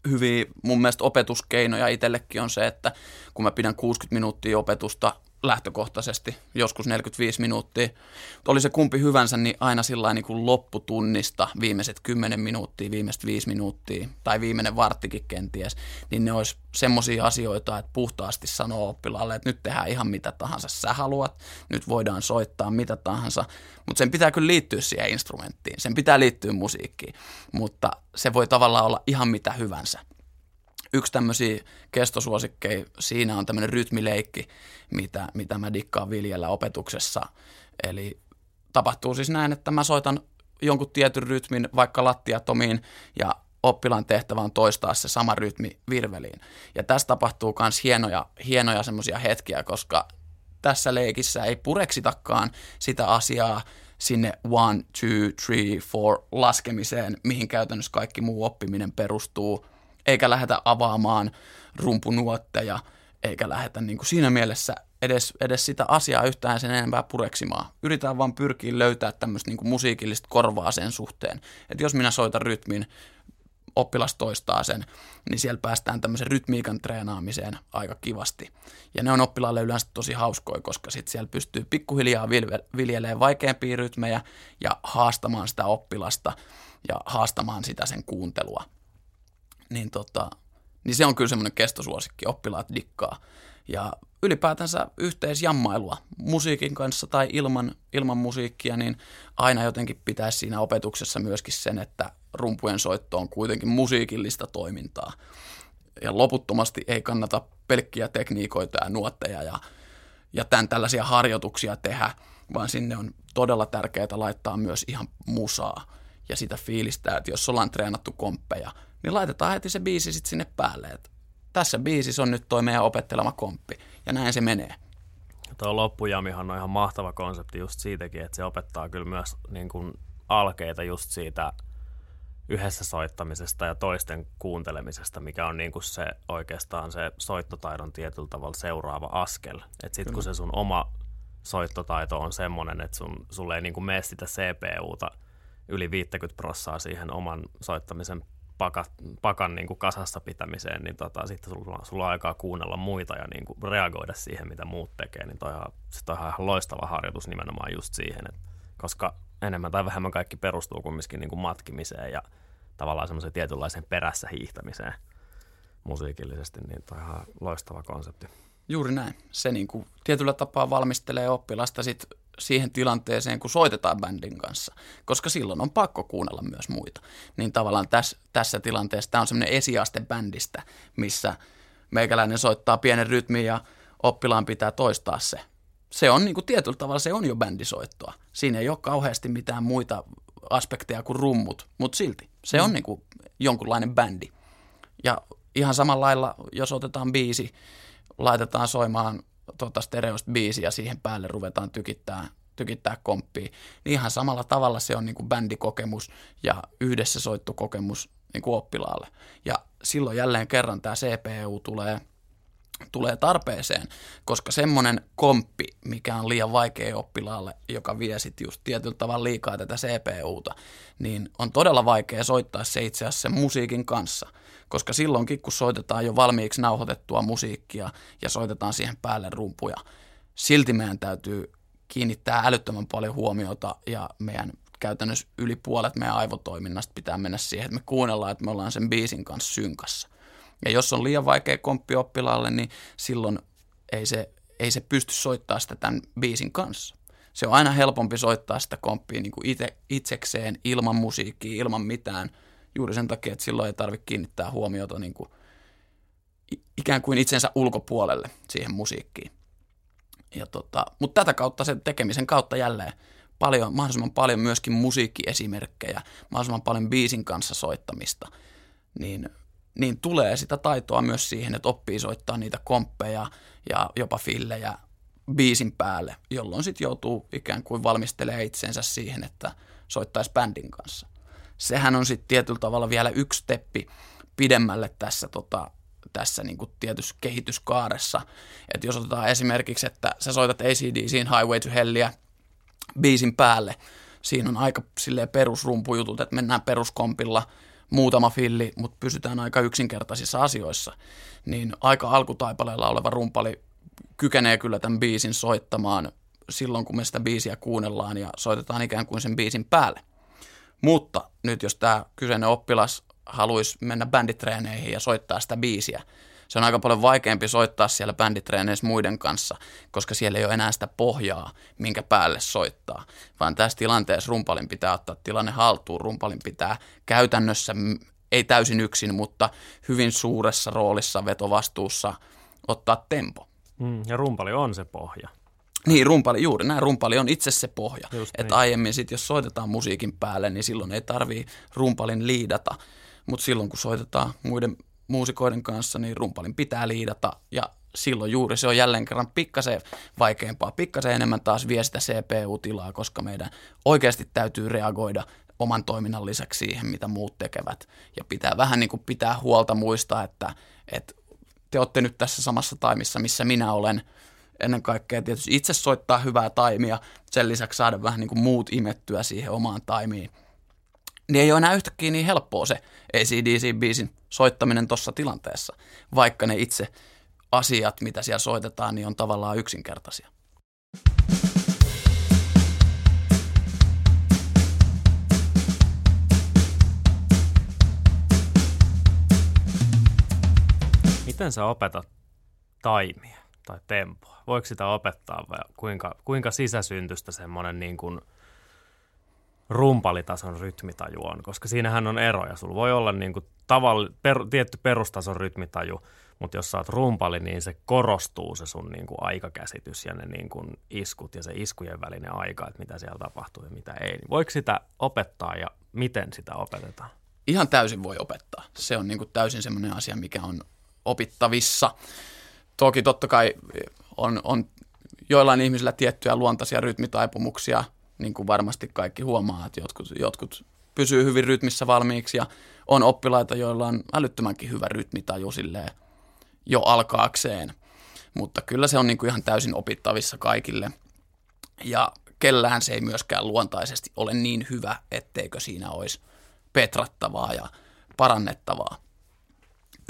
hyviä mun mielestä opetuskeinoja itsellekin on se, että kun mä pidän 60 minuuttia opetusta lähtökohtaisesti, joskus 45 minuuttia. Mutta oli se kumpi hyvänsä, niin aina sillä niin kuin lopputunnista viimeiset 10 minuuttia, viimeiset 5 minuuttia tai viimeinen varttikin kenties, niin ne olisi semmoisia asioita, että puhtaasti sanoo oppilaalle, että nyt tehdään ihan mitä tahansa sä haluat, nyt voidaan soittaa mitä tahansa, mutta sen pitää kyllä liittyä siihen instrumenttiin, sen pitää liittyä musiikkiin, mutta se voi tavallaan olla ihan mitä hyvänsä yksi tämmöisiä kestosuosikkeja siinä on tämmöinen rytmileikki, mitä, mitä mä dikkaan viljellä opetuksessa. Eli tapahtuu siis näin, että mä soitan jonkun tietyn rytmin vaikka lattiatomiin ja oppilaan tehtävä on toistaa se sama rytmi virveliin. Ja tässä tapahtuu myös hienoja, hienoja semmoisia hetkiä, koska tässä leikissä ei pureksitakaan sitä asiaa sinne one, two, three, four laskemiseen, mihin käytännössä kaikki muu oppiminen perustuu – eikä lähdetä avaamaan rumpunuotteja, eikä lähdetä niin kuin siinä mielessä edes, edes sitä asiaa yhtään sen enempää pureksimaan. Yritetään vaan pyrkiä löytää tämmöistä niin musiikillista korvaa sen suhteen. Että jos minä soitan rytmin, oppilas toistaa sen, niin siellä päästään tämmöisen rytmiikan treenaamiseen aika kivasti. Ja ne on oppilaalle yleensä tosi hauskoja, koska sitten siellä pystyy pikkuhiljaa viljelemään vaikeampia rytmejä ja haastamaan sitä oppilasta ja haastamaan sitä sen kuuntelua niin, tota, niin se on kyllä semmoinen kestosuosikki, oppilaat dikkaa. Ja ylipäätänsä yhteisjammailua musiikin kanssa tai ilman, ilman musiikkia, niin aina jotenkin pitäisi siinä opetuksessa myöskin sen, että rumpujen soitto on kuitenkin musiikillista toimintaa. Ja loputtomasti ei kannata pelkkiä tekniikoita ja nuotteja ja, ja tämän tällaisia harjoituksia tehdä, vaan sinne on todella tärkeää laittaa myös ihan musaa ja sitä fiilistä, että jos ollaan treenattu komppeja – niin laitetaan heti se biisi sitten sinne päälle. Et tässä biisissä on nyt toi meidän opettelema komppi, ja näin se menee. Tuo loppujamihan on ihan mahtava konsepti just siitäkin, että se opettaa kyllä myös niin kuin alkeita just siitä yhdessä soittamisesta ja toisten kuuntelemisesta, mikä on niin kuin se oikeastaan se soittotaidon tietyllä tavalla seuraava askel. Että sitten kun se sun oma soittotaito on semmoinen, että sun, sulle ei niin kuin mene sitä CPUta yli 50 prossaa siihen oman soittamisen paka, pakan niin kuin kasassa pitämiseen, niin tota, sitten sulla, sulla on aikaa kuunnella muita ja niin kuin reagoida siihen, mitä muut tekee, niin toi on, sit on ihan loistava harjoitus nimenomaan just siihen, että, koska enemmän tai vähemmän kaikki perustuu kumminkin niin kuin matkimiseen ja tavallaan semmoisen tietynlaisen perässä hiihtämiseen musiikillisesti, niin toi on ihan loistava konsepti. Juuri näin. Se niin kuin tietyllä tapaa valmistelee oppilasta sit siihen tilanteeseen, kun soitetaan bändin kanssa, koska silloin on pakko kuunnella myös muita. Niin tavallaan tässä, tässä tilanteessa tämä on semmoinen esiaste bändistä, missä meikäläinen soittaa pienen rytmin ja oppilaan pitää toistaa se. Se on niin kuin tietyllä tavalla se on jo bändisoittoa. Siinä ei ole kauheasti mitään muita aspekteja kuin rummut, mutta silti se on mm. niin kuin jonkunlainen bändi. Ja ihan samalla lailla, jos otetaan biisi, laitetaan soimaan tuota stereosta biisi ja siihen päälle ruvetaan tykittää, tykittää komppia, niin ihan samalla tavalla se on niin kuin bändikokemus ja yhdessä soittokokemus niin kuin oppilaalle. Ja silloin jälleen kerran tämä CPU tulee – tulee tarpeeseen, koska semmoinen komppi, mikä on liian vaikea oppilaalle, joka vie sitten just tietyllä tavalla liikaa tätä CPUta, niin on todella vaikea soittaa se itse asiassa sen musiikin kanssa. Koska silloinkin, kun soitetaan jo valmiiksi nauhoitettua musiikkia ja soitetaan siihen päälle rumpuja, silti meidän täytyy kiinnittää älyttömän paljon huomiota ja meidän käytännössä yli puolet meidän aivotoiminnasta pitää mennä siihen, että me kuunnellaan, että me ollaan sen biisin kanssa synkassa. Ja jos on liian vaikea komppi oppilaalle, niin silloin ei se, ei se pysty soittamaan sitä tämän biisin kanssa. Se on aina helpompi soittaa sitä komppia niin kuin itse, itsekseen, ilman musiikkia, ilman mitään, juuri sen takia, että silloin ei tarvitse kiinnittää huomiota niin kuin, ikään kuin itsensä ulkopuolelle siihen musiikkiin. Ja tota, mutta tätä kautta, sen tekemisen kautta jälleen paljon, mahdollisimman paljon myöskin musiikkiesimerkkejä, mahdollisimman paljon biisin kanssa soittamista, niin niin tulee sitä taitoa myös siihen, että oppii soittaa niitä komppeja ja jopa fillejä biisin päälle, jolloin sitten joutuu ikään kuin valmistelemaan itsensä siihen, että soittaisi bändin kanssa. Sehän on sitten tietyllä tavalla vielä yksi steppi pidemmälle tässä, tota, tässä niin kuin tietyssä kehityskaaressa. Että jos otetaan esimerkiksi, että sä soitat ACDCin Highway to Hellia biisin päälle, siinä on aika silleen perusrumpujutut, että mennään peruskompilla, muutama filli, mutta pysytään aika yksinkertaisissa asioissa, niin aika alkutaipaleella oleva rumpali kykenee kyllä tämän biisin soittamaan silloin, kun me sitä biisiä kuunnellaan ja soitetaan ikään kuin sen biisin päälle. Mutta nyt jos tämä kyseinen oppilas haluaisi mennä bänditreeneihin ja soittaa sitä biisiä, se on aika paljon vaikeampi soittaa siellä bänditreeneissä muiden kanssa, koska siellä ei ole enää sitä pohjaa, minkä päälle soittaa. Vaan tässä tilanteessa rumpalin pitää ottaa tilanne haltuun. Rumpalin pitää käytännössä, ei täysin yksin, mutta hyvin suuressa roolissa vetovastuussa ottaa tempo. Mm, ja rumpali on se pohja. Niin, rumpali, juuri näin. Rumpali on itse se pohja. Että niin. aiemmin sitten, jos soitetaan musiikin päälle, niin silloin ei tarvii rumpalin liidata. Mutta silloin, kun soitetaan muiden muusikoiden kanssa, niin rumpalin pitää liidata ja silloin juuri se on jälleen kerran pikkasen vaikeampaa, pikkasen enemmän taas vie sitä CPU-tilaa, koska meidän oikeasti täytyy reagoida oman toiminnan lisäksi siihen, mitä muut tekevät. Ja pitää vähän niin kuin pitää huolta muistaa, että, että te olette nyt tässä samassa taimissa, missä minä olen. Ennen kaikkea tietysti itse soittaa hyvää taimia, sen lisäksi saada vähän niin kuin muut imettyä siihen omaan taimiin – niin ei ole enää yhtäkkiä niin helppoa se ACDC-biisin soittaminen tuossa tilanteessa, vaikka ne itse asiat, mitä siellä soitetaan, niin on tavallaan yksinkertaisia. Miten sä opetat taimia tai tempoa? Voiko sitä opettaa vai kuinka, kuinka sisäsyntystä semmoinen niin kuin – rumpalitason rytmitaju on, koska siinähän on eroja. Sulla voi olla niin kuin tavalli, per, tietty perustason rytmitaju, mutta jos oot rumpali, niin se korostuu se sun niin kuin aikakäsitys ja ne niin kuin iskut ja se iskujen välinen aika, että mitä siellä tapahtuu ja mitä ei. Voiko sitä opettaa ja miten sitä opetetaan? Ihan täysin voi opettaa. Se on niin kuin täysin semmoinen asia, mikä on opittavissa. Toki totta kai on, on joillain ihmisillä tiettyjä luontaisia rytmitaipumuksia – niin kuin varmasti kaikki huomaa, että jotkut, jotkut pysyy hyvin rytmissä valmiiksi ja on oppilaita, joilla on älyttömänkin hyvä rytmitaju jo alkaakseen. Mutta kyllä se on niin kuin ihan täysin opittavissa kaikille. Ja kellään se ei myöskään luontaisesti ole niin hyvä, etteikö siinä olisi petrattavaa ja parannettavaa.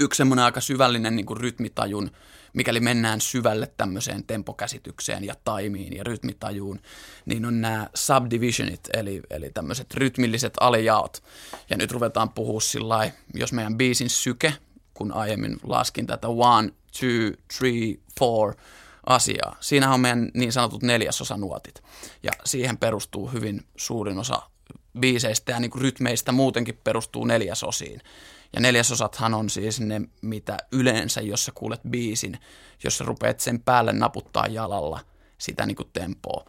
Yksi semmoinen aika syvällinen niin kuin rytmitajun mikäli mennään syvälle tämmöiseen tempokäsitykseen ja taimiin ja rytmitajuun, niin on nämä subdivisionit, eli, eli tämmöiset rytmilliset alijaot. Ja nyt ruvetaan puhua sillä jos meidän biisin syke, kun aiemmin laskin tätä one, two, three, four asiaa. Siinä on meidän niin sanotut neljäsosanuotit. Ja siihen perustuu hyvin suurin osa biiseistä ja niin rytmeistä muutenkin perustuu neljäsosiin. Ja neljäsosathan on siis ne, mitä yleensä, jos sä kuulet biisin, jos sä rupeat sen päälle naputtaa jalalla sitä niin kuin tempoa,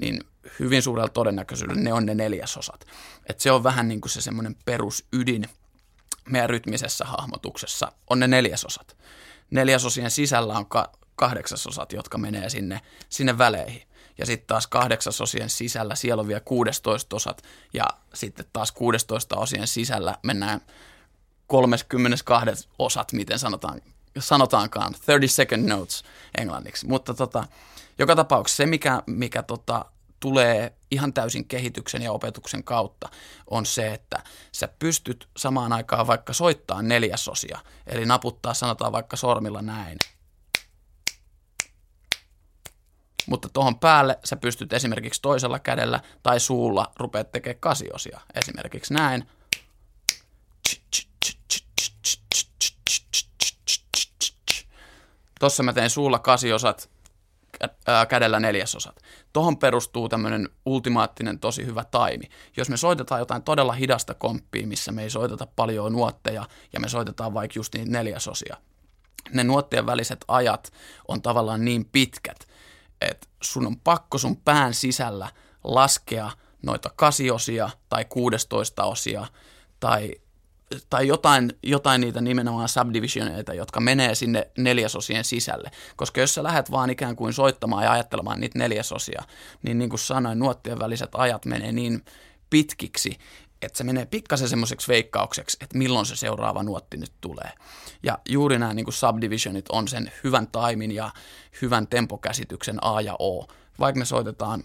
niin hyvin suurella todennäköisyydellä ne on ne neljäsosat. Et se on vähän niin kuin se semmoinen perusydin meidän rytmisessä hahmotuksessa, on ne neljäsosat. Neljäsosien sisällä on ka- kahdeksasosat, jotka menee sinne, sinne väleihin. Ja sitten taas kahdeksasosien sisällä siellä on vielä 16 osat ja sitten taas 16 osien sisällä mennään 32 osat, miten sanotaan, sanotaankaan, 30 second notes englanniksi. Mutta tota, joka tapauksessa se, mikä, mikä tota, tulee ihan täysin kehityksen ja opetuksen kautta, on se, että sä pystyt samaan aikaan vaikka soittaa neljäsosia, eli naputtaa sanotaan vaikka sormilla näin. Mutta tuohon päälle sä pystyt esimerkiksi toisella kädellä tai suulla rupeat tekemään kasiosia. Esimerkiksi näin. Tuossa mä teen suulla kasiosat, kädellä neljäsosat. Tuohon perustuu tämmöinen ultimaattinen tosi hyvä taimi. Jos me soitetaan jotain todella hidasta komppia, missä me ei soiteta paljon nuotteja ja me soitetaan vaikka just niitä neljäsosia, ne nuottien väliset ajat on tavallaan niin pitkät, että sun on pakko sun pään sisällä laskea noita kasiosia tai 16 osia tai tai jotain, jotain niitä nimenomaan subdivisioneita, jotka menee sinne neljäsosien sisälle. Koska jos sä lähdet vaan ikään kuin soittamaan ja ajattelemaan niitä neljäsosia, niin niin kuin sanoin, nuottien väliset ajat menee niin pitkiksi, että se menee pikkasen semmoiseksi veikkaukseksi, että milloin se seuraava nuotti nyt tulee. Ja juuri nämä niin kuin subdivisionit on sen hyvän taimin ja hyvän tempokäsityksen A ja O. Vaikka me soitetaan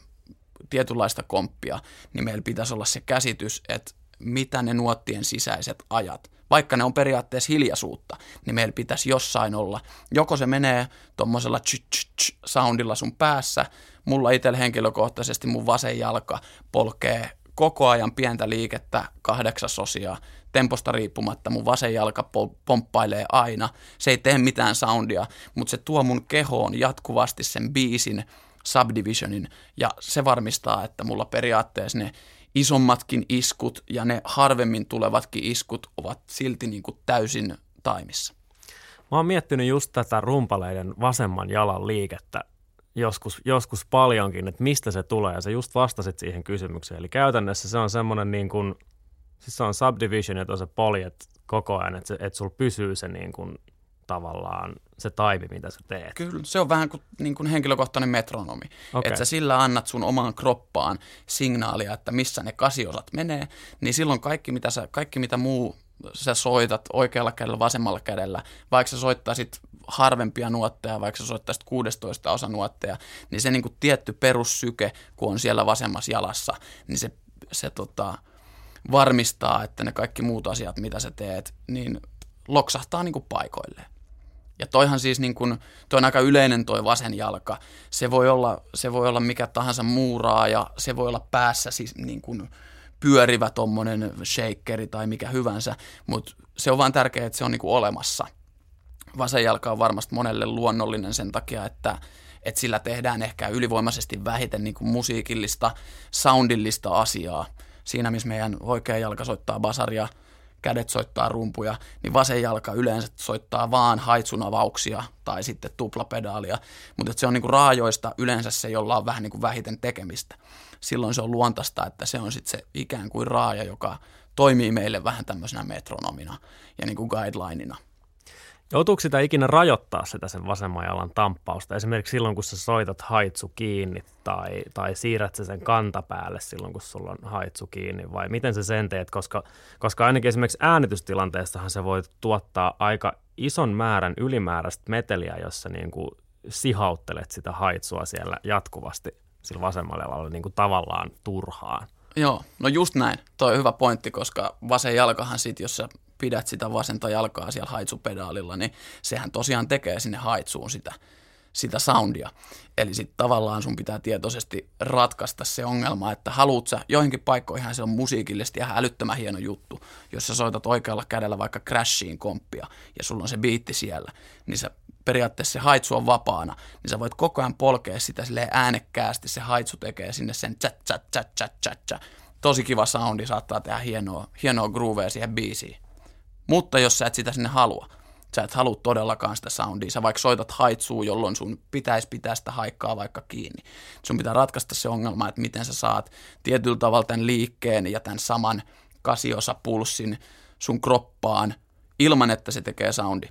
tietynlaista komppia, niin meillä pitäisi olla se käsitys, että mitä ne nuottien sisäiset ajat, vaikka ne on periaatteessa hiljaisuutta, niin meillä pitäisi jossain olla. Joko se menee tuommoisella soundilla sun päässä, mulla itsellä henkilökohtaisesti mun vasen jalka polkee koko ajan pientä liikettä kahdeksasosia, temposta riippumatta mun vasen jalka pomppailee aina, se ei tee mitään soundia, mutta se tuo mun kehoon jatkuvasti sen biisin, subdivisionin, ja se varmistaa, että mulla periaatteessa ne isommatkin iskut ja ne harvemmin tulevatkin iskut ovat silti niin kuin täysin taimissa. Mä oon miettinyt just tätä rumpaleiden vasemman jalan liikettä joskus, joskus paljonkin, että mistä se tulee, ja sä just vastasit siihen kysymykseen. Eli käytännössä se on semmoinen niin kuin, siis se on subdivision, että on se poljet koko ajan, että, se, että sulla pysyy se niin kuin tavallaan se taimi, mitä sä teet. Kyllä, se on vähän kuin, niin kuin henkilökohtainen metronomi. Okay. Että sä sillä annat sun omaan kroppaan signaalia, että missä ne kasiosat menee, niin silloin kaikki mitä, sä, kaikki mitä muu sä soitat oikealla kädellä, vasemmalla kädellä, vaikka sä soittaisit harvempia nuotteja, vaikka sä soittaisit 16 osa nuotteja, niin se niin kuin tietty perussyke, kun on siellä vasemmassa jalassa, niin se, se tota, varmistaa, että ne kaikki muut asiat, mitä sä teet, niin loksahtaa niin kuin paikoilleen. Ja toihan siis niin kuin, toi on aika yleinen toi vasen jalka. Se voi olla, se voi olla mikä tahansa muuraa ja se voi olla päässä siis niin kuin pyörivä tommonen shakeri tai mikä hyvänsä, mutta se on vaan tärkeää, että se on niin kuin olemassa. Vasen jalka on varmasti monelle luonnollinen sen takia, että, että sillä tehdään ehkä ylivoimaisesti vähiten niin kuin musiikillista, soundillista asiaa. Siinä, missä meidän oikea jalka soittaa basaria – kädet soittaa rumpuja, niin vasen jalka yleensä soittaa vaan haitsunavauksia tai sitten tuplapedaalia, mutta se on niinku raajoista yleensä se, jolla on vähän niinku vähiten tekemistä. Silloin se on luontaista, että se on sitten se ikään kuin raaja, joka toimii meille vähän tämmöisenä metronomina ja niinku guidelineina. Joutuuko sitä ikinä rajoittaa sitä sen vasemman jalan tamppausta? Esimerkiksi silloin, kun sä soitat haitsu kiinni tai, tai siirrät sä sen kantapäälle silloin, kun sulla on haitsu kiinni vai miten sä sen teet? Koska, koska ainakin esimerkiksi äänitystilanteessahan se voi tuottaa aika ison määrän ylimääräistä meteliä, jos sä niin kuin sihauttelet sitä haitsua siellä jatkuvasti sillä vasemmalla jalalla niin kuin tavallaan turhaan. Joo, no just näin. Toi on hyvä pointti, koska vasen jalkahan sit, jos sä pidät sitä vasenta jalkaa siellä haitsupedaalilla, niin sehän tosiaan tekee sinne haitsuun sitä, sitä soundia. Eli sitten tavallaan sun pitää tietoisesti ratkaista se ongelma, että haluut sä, joihinkin paikkoihin se on musiikillisesti ihan älyttömän hieno juttu. Jos sä soitat oikealla kädellä vaikka crashiin komppia ja sulla on se biitti siellä, niin sä periaatteessa se haitsu on vapaana, niin sä voit koko ajan polkea sitä sille äänekkäästi, se haitsu tekee sinne sen chat chat chat chat chat chat. Tosi kiva soundi, saattaa tehdä hienoa, hienoa groovea siihen biisiin. Mutta jos sä et sitä sinne halua, sä et halua todellakaan sitä soundia, sä vaikka soitat haitsuu, jolloin sun pitäisi pitää sitä haikkaa vaikka kiinni. Sun pitää ratkaista se ongelma, että miten sä saat tietyllä tavalla tämän liikkeen ja tämän saman kasiosa pulssin sun kroppaan ilman, että se tekee soundi.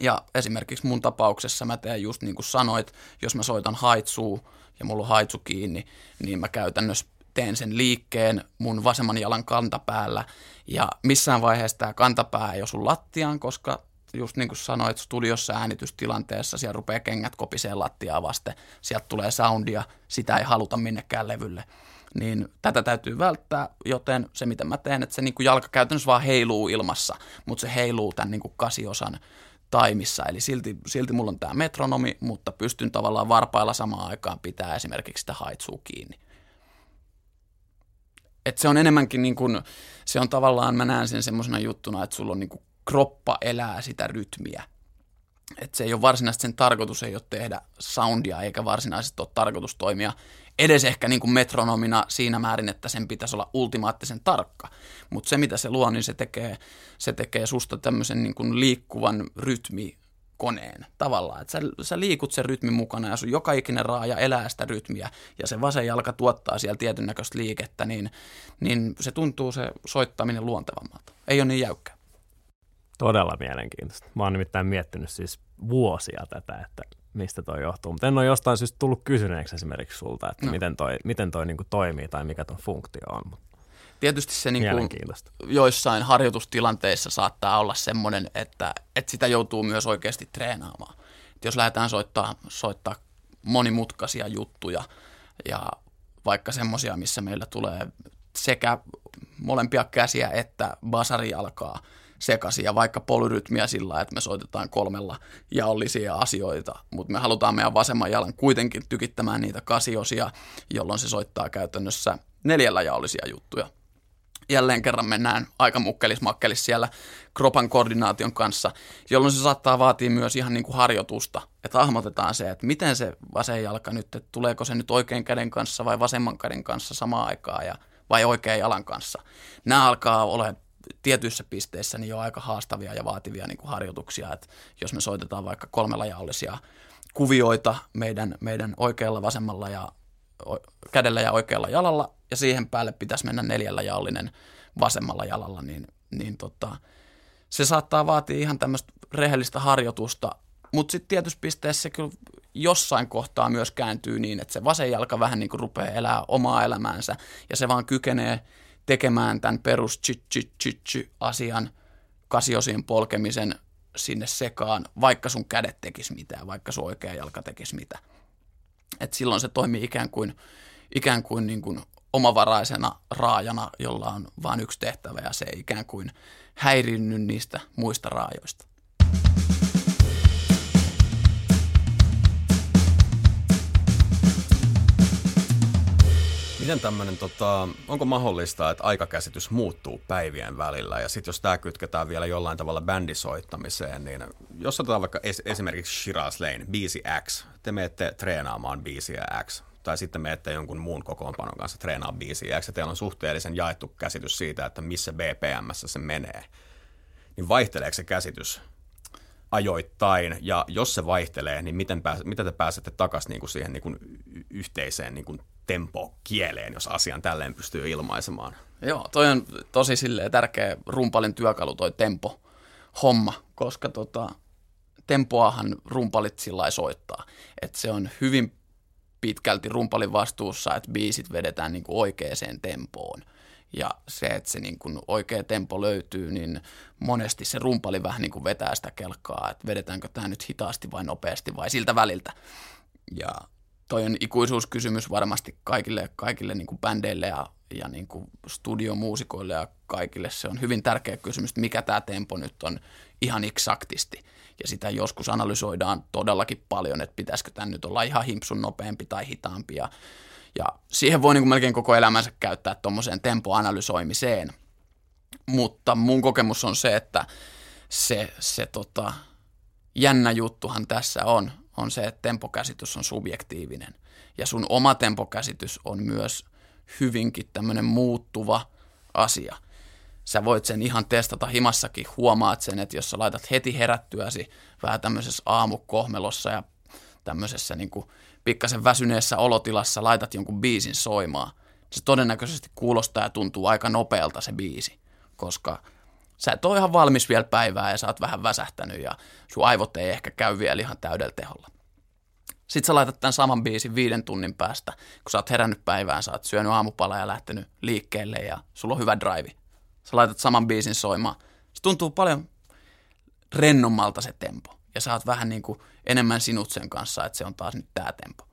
Ja esimerkiksi mun tapauksessa mä teen just niin kuin sanoit, jos mä soitan haitsuu ja mulla on haitsu kiinni, niin mä käytännössä teen sen liikkeen mun vasemman jalan kantapäällä ja missään vaiheessa tämä kantapää ei osu lattiaan, koska just niin kuin sanoit, studiossa äänitystilanteessa siellä rupeaa kengät kopiseen lattiaa vasten, sieltä tulee soundia, sitä ei haluta minnekään levylle. Niin tätä täytyy välttää, joten se mitä mä teen, että se niin kuin jalka käytännössä vaan heiluu ilmassa, mutta se heiluu tämän niin kuin kasiosan taimissa. Eli silti, silti mulla on tämä metronomi, mutta pystyn tavallaan varpailla samaan aikaan pitää esimerkiksi sitä haitsua kiinni. Et se on enemmänkin niin kuin, se on tavallaan, mä näen sen semmoisena juttuna, että sulla on niin kuin kroppa elää sitä rytmiä. Et se ei ole varsinaisesti sen tarkoitus ei ole tehdä soundia eikä varsinaisesti ole tarkoitus toimia edes ehkä niin kuin metronomina siinä määrin, että sen pitäisi olla ultimaattisen tarkka. Mutta se mitä se luo, niin se tekee, se tekee susta tämmöisen niin kuin liikkuvan rytmi koneen tavallaan. Että sä, sä liikut sen rytmin mukana ja sun joka ikinen raaja elää sitä rytmiä ja se vasen jalka tuottaa siellä tietyn näköistä liikettä, niin, niin se tuntuu se soittaminen luontevammalta. ei ole niin jäykkä. Todella mielenkiintoista. Mä oon nimittäin miettinyt siis vuosia tätä, että mistä toi johtuu. Mutta en ole jostain syystä tullut kysyneeksi esimerkiksi sulta, että no. miten toi, miten toi niinku toimii tai mikä tuon funktio on. Mut Tietysti se niin kuin joissain harjoitustilanteissa saattaa olla semmoinen, että, että sitä joutuu myös oikeasti treenaamaan. Et jos lähdetään soittaa, soittaa monimutkaisia juttuja ja vaikka semmoisia, missä meillä tulee sekä molempia käsiä että basari alkaa sekaisin ja vaikka polyrytmiä sillä, että me soitetaan kolmella jaollisia asioita, mutta me halutaan meidän vasemman jalan kuitenkin tykittämään niitä kasiosia, jolloin se soittaa käytännössä neljällä jaollisia juttuja jälleen kerran mennään aika mukkelis siellä kropan koordinaation kanssa, jolloin se saattaa vaatia myös ihan niin kuin harjoitusta, että hahmotetaan se, että miten se vasen jalka nyt, että tuleeko se nyt oikein käden kanssa vai vasemman käden kanssa samaan aikaan ja, vai oikean jalan kanssa. Nämä alkaa olla tietyissä pisteissä niin jo aika haastavia ja vaativia niin kuin harjoituksia, että jos me soitetaan vaikka kolmella jaollisia kuvioita meidän, meidän oikealla, vasemmalla ja kädellä ja oikealla jalalla, ja siihen päälle pitäisi mennä neljällä jallinen vasemmalla jalalla, niin, niin tota, se saattaa vaatia ihan tämmöistä rehellistä harjoitusta, mutta sitten tietyssä pisteessä se kyllä jossain kohtaa myös kääntyy niin, että se vasen jalka vähän niin kuin rupeaa elää omaa elämäänsä, ja se vaan kykenee tekemään tämän perus asian kasiosien polkemisen sinne sekaan, vaikka sun kädet tekis mitään, vaikka sun oikea jalka tekisi mitä. Et silloin se toimii ikään kuin, ikään kuin, niin kuin omavaraisena raajana, jolla on vain yksi tehtävä ja se ei ikään kuin häirinny niistä muista raajoista. Miten tämmöinen, tota, onko mahdollista, että aikakäsitys muuttuu päivien välillä? Ja sitten jos tämä kytketään vielä jollain tavalla bändisoittamiseen, niin jos otetaan vaikka es, esimerkiksi Shiraz Lane, biisi X, te menette treenaamaan biisiä X, tai sitten menette jonkun muun kokoonpanon kanssa treenaa biisiä ja teillä on suhteellisen jaettu käsitys siitä, että missä BPM se menee, niin vaihteleeko se käsitys ajoittain, ja jos se vaihtelee, niin miten, pääs, miten te pääsette takaisin niin kuin siihen niin yhteiseen niin tempo-kieleen, jos asian tälleen pystyy ilmaisemaan? Joo, toi on tosi silleen tärkeä rumpalin työkalu toi tempo-homma, koska tota, tempoahan rumpalit sillä soittaa. Että se on hyvin pitkälti rumpalin vastuussa, että biisit vedetään niin kuin oikeaan tempoon. Ja se, että se niin kuin oikea tempo löytyy, niin monesti se rumpali vähän niin kuin vetää sitä kelkkaa, että vedetäänkö tämä nyt hitaasti vai nopeasti vai siltä väliltä. Ja toi on ikuisuuskysymys varmasti kaikille, kaikille niin kuin bändeille ja, ja niin kuin studiomuusikoille ja kaikille. Se on hyvin tärkeä kysymys, että mikä tämä tempo nyt on ihan eksaktisti. Ja sitä joskus analysoidaan todellakin paljon, että pitäisikö tämä nyt olla ihan himpsun nopeampi tai hitaampi. Ja, ja siihen voi niin kuin melkein koko elämänsä käyttää tuommoiseen tempoanalysoimiseen. Mutta mun kokemus on se, että se, se tota, jännä juttuhan tässä on, on se, että tempokäsitys on subjektiivinen. Ja sun oma tempokäsitys on myös hyvinkin tämmöinen muuttuva asia. Sä voit sen ihan testata himassakin, huomaat sen, että jos sä laitat heti herättyäsi vähän tämmöisessä aamukohmelossa ja tämmöisessä niin kuin pikkasen väsyneessä olotilassa laitat jonkun biisin soimaan, se todennäköisesti kuulostaa ja tuntuu aika nopealta se biisi, koska sä et ole ihan valmis vielä päivää ja sä oot vähän väsähtänyt ja sun aivot ei ehkä käy vielä ihan täydellä teholla. Sitten sä laitat tämän saman biisin viiden tunnin päästä, kun sä oot herännyt päivään, sä oot syönyt aamupala ja lähtenyt liikkeelle ja sulla on hyvä drive. Sä laitat saman biisin soimaan. Se tuntuu paljon rennommalta se tempo. Ja sä oot vähän niin kuin enemmän sinut sen kanssa, että se on taas nyt tää tempo.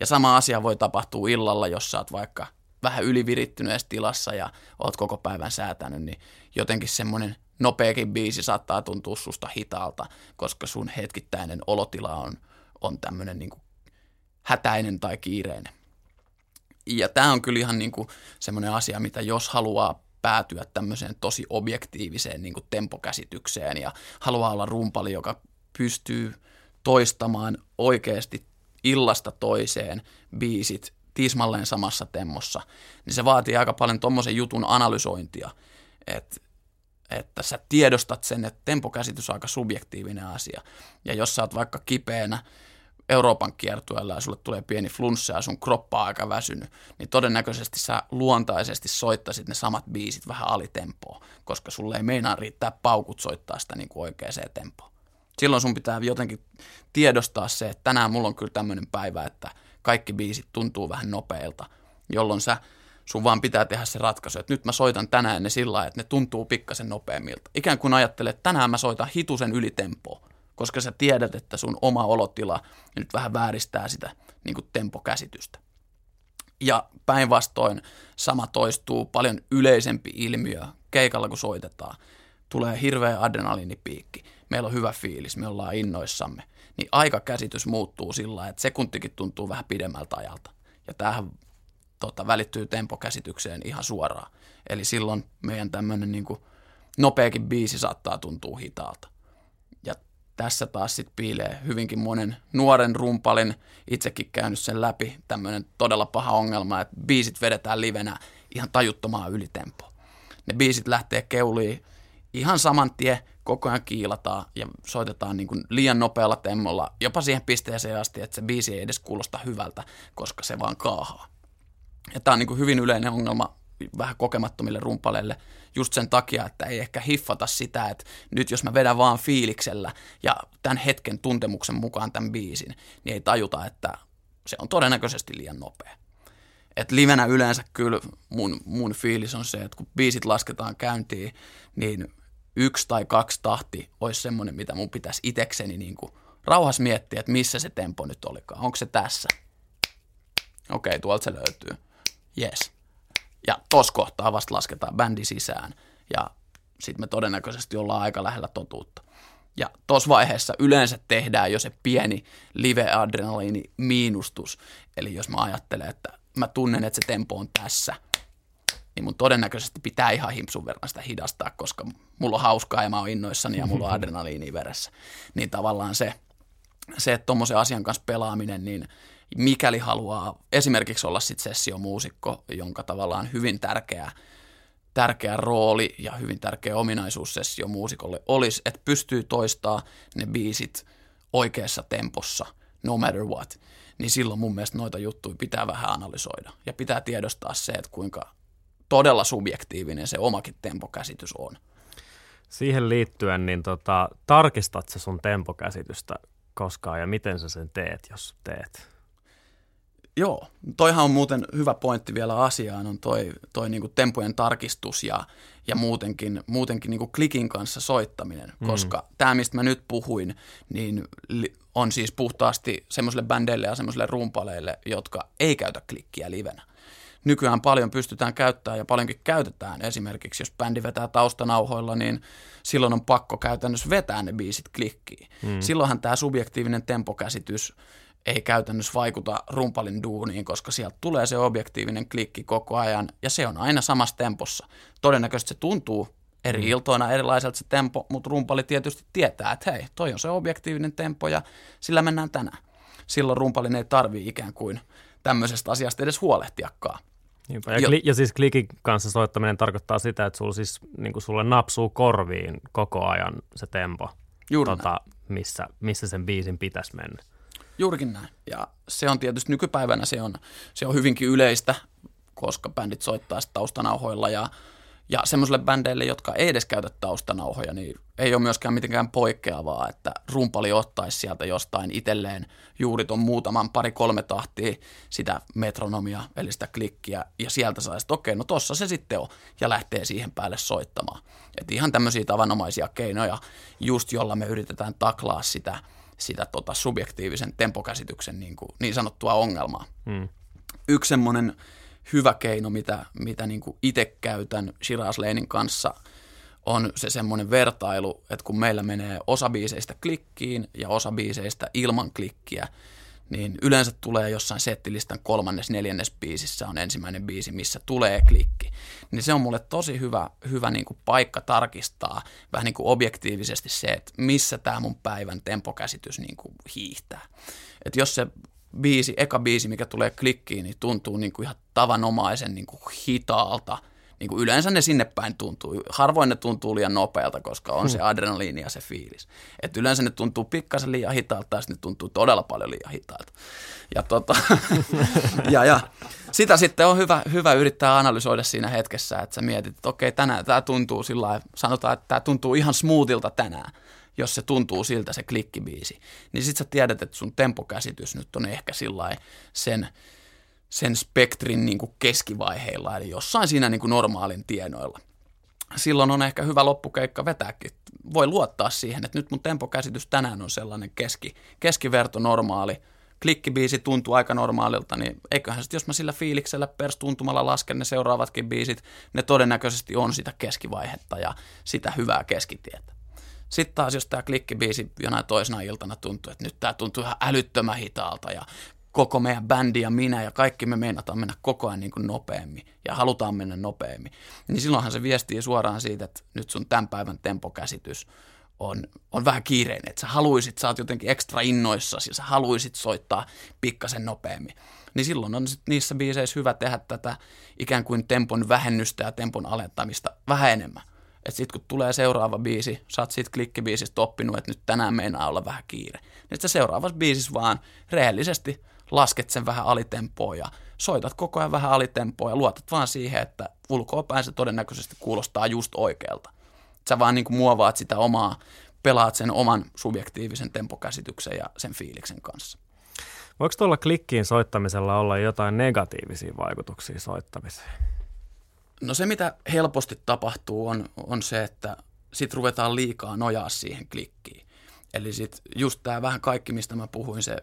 Ja sama asia voi tapahtua illalla, jos sä oot vaikka vähän ylivirittyneessä tilassa ja oot koko päivän säätänyt, niin jotenkin semmoinen nopeakin biisi saattaa tuntua susta hitaalta, koska sun hetkittäinen olotila on, on tämmöinen niin hätäinen tai kiireinen. Ja tämä on kyllä ihan niin kuin semmoinen asia, mitä jos haluaa päätyä tämmöiseen tosi objektiiviseen niin kuin tempokäsitykseen ja haluaa olla rumpali, joka pystyy toistamaan oikeasti illasta toiseen biisit tismalleen samassa temmossa, niin se vaatii aika paljon tuommoisen jutun analysointia, että että sä tiedostat sen, että tempokäsitys on aika subjektiivinen asia. Ja jos sä oot vaikka kipeänä Euroopan kiertueella ja sulle tulee pieni flunssa ja sun kroppa on aika väsynyt, niin todennäköisesti sä luontaisesti soittaisit ne samat biisit vähän alitempoa, koska sulle ei meinaa riittää paukut soittaa sitä niin kuin oikeaan tempoon. Silloin sun pitää jotenkin tiedostaa se, että tänään mulla on kyllä tämmöinen päivä, että kaikki biisit tuntuu vähän nopeilta, jolloin sä sun vaan pitää tehdä se ratkaisu, että nyt mä soitan tänään ne sillä lailla, että ne tuntuu pikkasen nopeammilta. Ikään kuin ajattelet, että tänään mä soitan hitusen ylitempoa koska sä tiedät, että sun oma olotila nyt vähän vääristää sitä niin kuin tempokäsitystä. Ja päinvastoin sama toistuu paljon yleisempi ilmiö keikalla, kun soitetaan. Tulee hirveä adrenaliinipiikki, meillä on hyvä fiilis, me ollaan innoissamme. Niin aikakäsitys muuttuu sillä että sekuntikin tuntuu vähän pidemmältä ajalta. Ja tämähän tota, välittyy tempokäsitykseen ihan suoraan. Eli silloin meidän tämmöinen niin nopeakin biisi saattaa tuntua hitaalta tässä taas sitten piilee hyvinkin monen nuoren rumpalin, itsekin käynyt sen läpi, tämmöinen todella paha ongelma, että biisit vedetään livenä ihan tajuttomaan ylitempoa. Ne biisit lähtee keuliin ihan saman tie, koko ajan kiilataan ja soitetaan niin kuin liian nopealla temmolla, jopa siihen pisteeseen asti, että se biisi ei edes kuulosta hyvältä, koska se vaan kaahaa. Ja tämä on niin kuin hyvin yleinen ongelma vähän kokemattomille rumpaleille just sen takia, että ei ehkä hiffata sitä, että nyt jos mä vedän vaan fiiliksellä ja tämän hetken tuntemuksen mukaan tämän biisin, niin ei tajuta, että se on todennäköisesti liian nopea. Et livenä yleensä kyllä mun, mun fiilis on se, että kun biisit lasketaan käyntiin, niin yksi tai kaksi tahti olisi semmoinen, mitä mun pitäisi itekseni niin kuin rauhassa miettiä, että missä se tempo nyt olikaan. Onko se tässä? Okei, okay, tuolta se löytyy. Yes. Ja tos kohtaa vasta lasketaan bändi sisään ja sitten me todennäköisesti ollaan aika lähellä totuutta. Ja tuossa vaiheessa yleensä tehdään jo se pieni live-adrenaliini miinustus. Eli jos mä ajattelen, että mä tunnen, että se tempo on tässä, niin mun todennäköisesti pitää ihan himpsun verran sitä hidastaa, koska mulla on hauskaa ja mä oon innoissani ja mulla on adrenaliini veressä. Niin tavallaan se, se että tuommoisen asian kanssa pelaaminen, niin mikäli haluaa esimerkiksi olla sitten sessiomuusikko, jonka tavallaan hyvin tärkeä, tärkeä rooli ja hyvin tärkeä ominaisuus sessiomuusikolle olisi, että pystyy toistaa ne biisit oikeassa tempossa, no matter what, niin silloin mun mielestä noita juttuja pitää vähän analysoida. Ja pitää tiedostaa se, että kuinka todella subjektiivinen se omakin tempokäsitys on. Siihen liittyen, niin tota, tarkistat sä sun tempokäsitystä koskaan ja miten sä sen teet, jos teet? Joo, toihan on muuten hyvä pointti vielä asiaan, on toi, toi niinku tempojen tarkistus ja, ja muutenkin, muutenkin niinku klikin kanssa soittaminen, mm. koska tämä, mistä mä nyt puhuin, niin on siis puhtaasti semmoisille bändeille ja semmoisille rumpaleille, jotka ei käytä klikkiä livenä. Nykyään paljon pystytään käyttämään ja paljonkin käytetään. Esimerkiksi jos bändi vetää taustanauhoilla, niin silloin on pakko käytännössä vetää ne biisit klikkiin. Mm. Silloinhan tämä subjektiivinen tempokäsitys – ei käytännössä vaikuta rumpalin duuniin, koska sieltä tulee se objektiivinen klikki koko ajan ja se on aina samassa tempossa. Todennäköisesti se tuntuu eri mm. iltoina erilaiselta se tempo, mutta rumpali tietysti tietää, että hei, toi on se objektiivinen tempo ja sillä mennään tänään. Silloin rumpalin ei tarvii ikään kuin tämmöisestä asiasta edes huolehtiakaan. Niinpä. Ja, kli- ja siis klikin kanssa soittaminen tarkoittaa sitä, että sulla siis, niin sulle napsuu korviin koko ajan se tempo, Juuri tota, missä, missä sen biisin pitäisi mennä. Juurikin näin. Ja se on tietysti nykypäivänä se on, se on hyvinkin yleistä, koska bändit soittaa taustanauhoilla ja, ja semmoisille bändeille, jotka ei edes käytä taustanauhoja, niin ei ole myöskään mitenkään poikkeavaa, että rumpali ottaisi sieltä jostain itselleen juuri tuon muutaman pari-kolme tahtia sitä metronomia, eli sitä klikkiä, ja sieltä saisi, että okei, no tossa se sitten on, ja lähtee siihen päälle soittamaan. Että ihan tämmöisiä tavanomaisia keinoja, just jolla me yritetään taklaa sitä – sitä tota subjektiivisen tempokäsityksen niin, kuin, niin sanottua ongelmaa. Hmm. Yksi semmoinen hyvä keino, mitä, mitä niin itse käytän Shiraz Lanein kanssa, on se semmoinen vertailu, että kun meillä menee osa biiseistä klikkiin ja osa biiseistä ilman klikkiä, niin yleensä tulee jossain settilistan kolmannes, neljännes biisissä on ensimmäinen biisi, missä tulee klikki. Niin se on mulle tosi hyvä, hyvä niin kuin paikka tarkistaa vähän niin kuin objektiivisesti se, että missä tämä mun päivän tempokäsitys niin kuin hiihtää. Et jos se biisi, eka biisi, mikä tulee klikkiin, niin tuntuu niin kuin ihan tavanomaisen niin kuin hitaalta, Niin kuin yleensä ne sinne päin tuntuu. Harvoin ne tuntuu liian nopealta, koska on hmm. se adrenaliini ja se fiilis. Et yleensä ne tuntuu pikkasen liian hitaalta tai ne tuntuu todella paljon liian hitaalta. Ja, tota, ja, ja sitä sitten on hyvä, hyvä yrittää analysoida siinä hetkessä, että sä mietit, että okei, tänään tämä tuntuu sillä sanotaan, että tämä tuntuu ihan smoothilta tänään jos se tuntuu siltä se klikkibiisi, niin sit sä tiedät, että sun tempokäsitys nyt on ehkä sillä sen, sen spektrin niin kuin keskivaiheilla, eli jossain siinä niin kuin normaalin tienoilla. Silloin on ehkä hyvä loppukeikka vetääkin. Voi luottaa siihen, että nyt mun tempokäsitys tänään on sellainen keski, keskiverto normaali, klikkibiisi tuntuu aika normaalilta, niin eiköhän sitten, jos mä sillä fiiliksellä perstuntumalla lasken ne seuraavatkin biisit, ne todennäköisesti on sitä keskivaihetta ja sitä hyvää keskitietä. Sitten taas, jos tämä klikkibiisi jonain toisena iltana tuntuu, että nyt tämä tuntuu ihan älyttömän hitaalta ja koko meidän bändi ja minä ja kaikki me meinataan mennä koko ajan niin kuin nopeammin ja halutaan mennä nopeammin, niin silloinhan se viestii suoraan siitä, että nyt sun tämän päivän tempokäsitys on, on vähän kiireinen, että sä haluisit, sä oot jotenkin ekstra innoissasi ja sä haluisit soittaa pikkasen nopeammin. Niin silloin on sit niissä biiseissä hyvä tehdä tätä ikään kuin tempon vähennystä ja tempon alentamista vähän enemmän. Että sitten kun tulee seuraava biisi, sä oot siitä klikkibiisistä oppinut, että nyt tänään meinaa olla vähän kiire. Niin se seuraavassa biisissä vaan rehellisesti lasket sen vähän alitempoa ja soitat koko ajan vähän alitempoa ja luotat vaan siihen, että ulkoapäin se todennäköisesti kuulostaa just oikealta. Sä vaan niin kuin muovaat sitä omaa, pelaat sen oman subjektiivisen tempokäsityksen ja sen fiiliksen kanssa. Voiko tuolla klikkiin soittamisella olla jotain negatiivisia vaikutuksia soittamiseen? No se, mitä helposti tapahtuu, on, on se, että sit ruvetaan liikaa nojaa siihen klikkiin. Eli sit just tämä vähän kaikki, mistä mä puhuin, se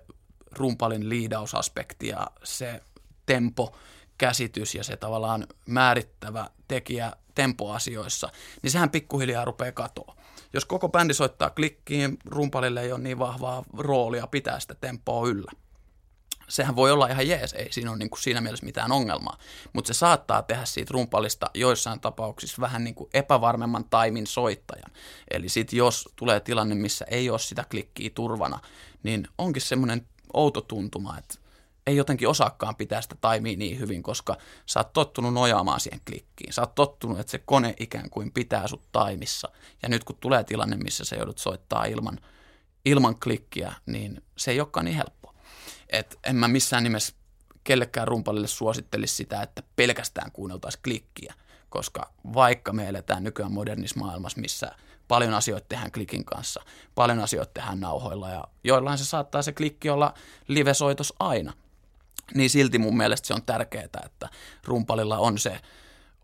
rumpalin liidausaspekti ja se tempo, käsitys ja se tavallaan määrittävä tekijä tempoasioissa, niin sehän pikkuhiljaa rupeaa katoa. Jos koko bändi soittaa klikkiin, rumpalille ei ole niin vahvaa roolia pitää sitä tempoa yllä sehän voi olla ihan jees, ei siinä ole niin kuin siinä mielessä mitään ongelmaa, mutta se saattaa tehdä siitä rumpalista joissain tapauksissa vähän niin kuin epävarmemman taimin soittajan. Eli sitten jos tulee tilanne, missä ei ole sitä klikkiä turvana, niin onkin semmoinen outo tuntuma, että ei jotenkin osaakaan pitää sitä taimia niin hyvin, koska sä oot tottunut nojaamaan siihen klikkiin. Sä oot tottunut, että se kone ikään kuin pitää sut taimissa. Ja nyt kun tulee tilanne, missä sä joudut soittaa ilman, ilman klikkiä, niin se ei olekaan niin helppo että en mä missään nimessä kellekään rumpalille suosittelisi sitä, että pelkästään kuunneltaisiin klikkiä, koska vaikka me eletään nykyään modernissa maailmassa, missä paljon asioita tehdään klikin kanssa, paljon asioita tehdään nauhoilla ja joillain se saattaa se klikki olla livesoitos aina, niin silti mun mielestä se on tärkeää, että rumpalilla on se,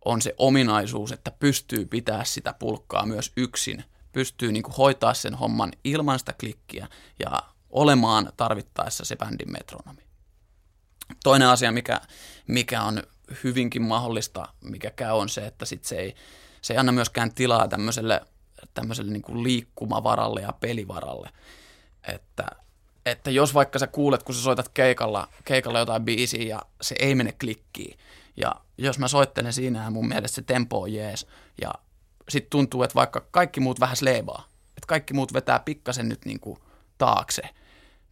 on se ominaisuus, että pystyy pitää sitä pulkkaa myös yksin, pystyy niin hoitaa sen homman ilman sitä klikkiä ja olemaan tarvittaessa se bändin metronomi. Toinen asia, mikä, mikä on hyvinkin mahdollista, mikä käy, on se, että sit se, ei, se ei anna myöskään tilaa tämmöiselle, tämmöiselle niin kuin liikkumavaralle ja pelivaralle. Että, että jos vaikka sä kuulet, kun sä soitat keikalla, keikalla jotain biisiä ja se ei mene klikkiin, ja jos mä soittelen siinä mun mielestä se tempo on jees, ja sitten tuntuu, että vaikka kaikki muut vähän sleivaa, että kaikki muut vetää pikkasen nyt niin kuin taakse,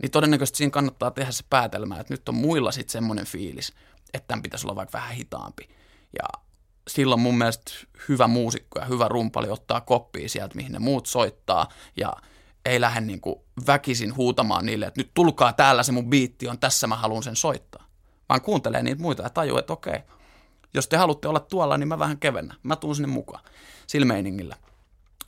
niin todennäköisesti siinä kannattaa tehdä se päätelmä, että nyt on muilla sitten semmoinen fiilis, että tämän pitäisi olla vaikka vähän hitaampi. Ja silloin mun mielestä hyvä muusikko ja hyvä rumpali ottaa koppia sieltä, mihin ne muut soittaa ja ei lähde niin kuin väkisin huutamaan niille, että nyt tulkaa täällä se mun biitti on, tässä mä haluan sen soittaa. Vaan kuuntelee niitä muita ja tajuu, että okei, jos te haluatte olla tuolla, niin mä vähän kevennän. Mä tuun sinne mukaan sillä meiningillä.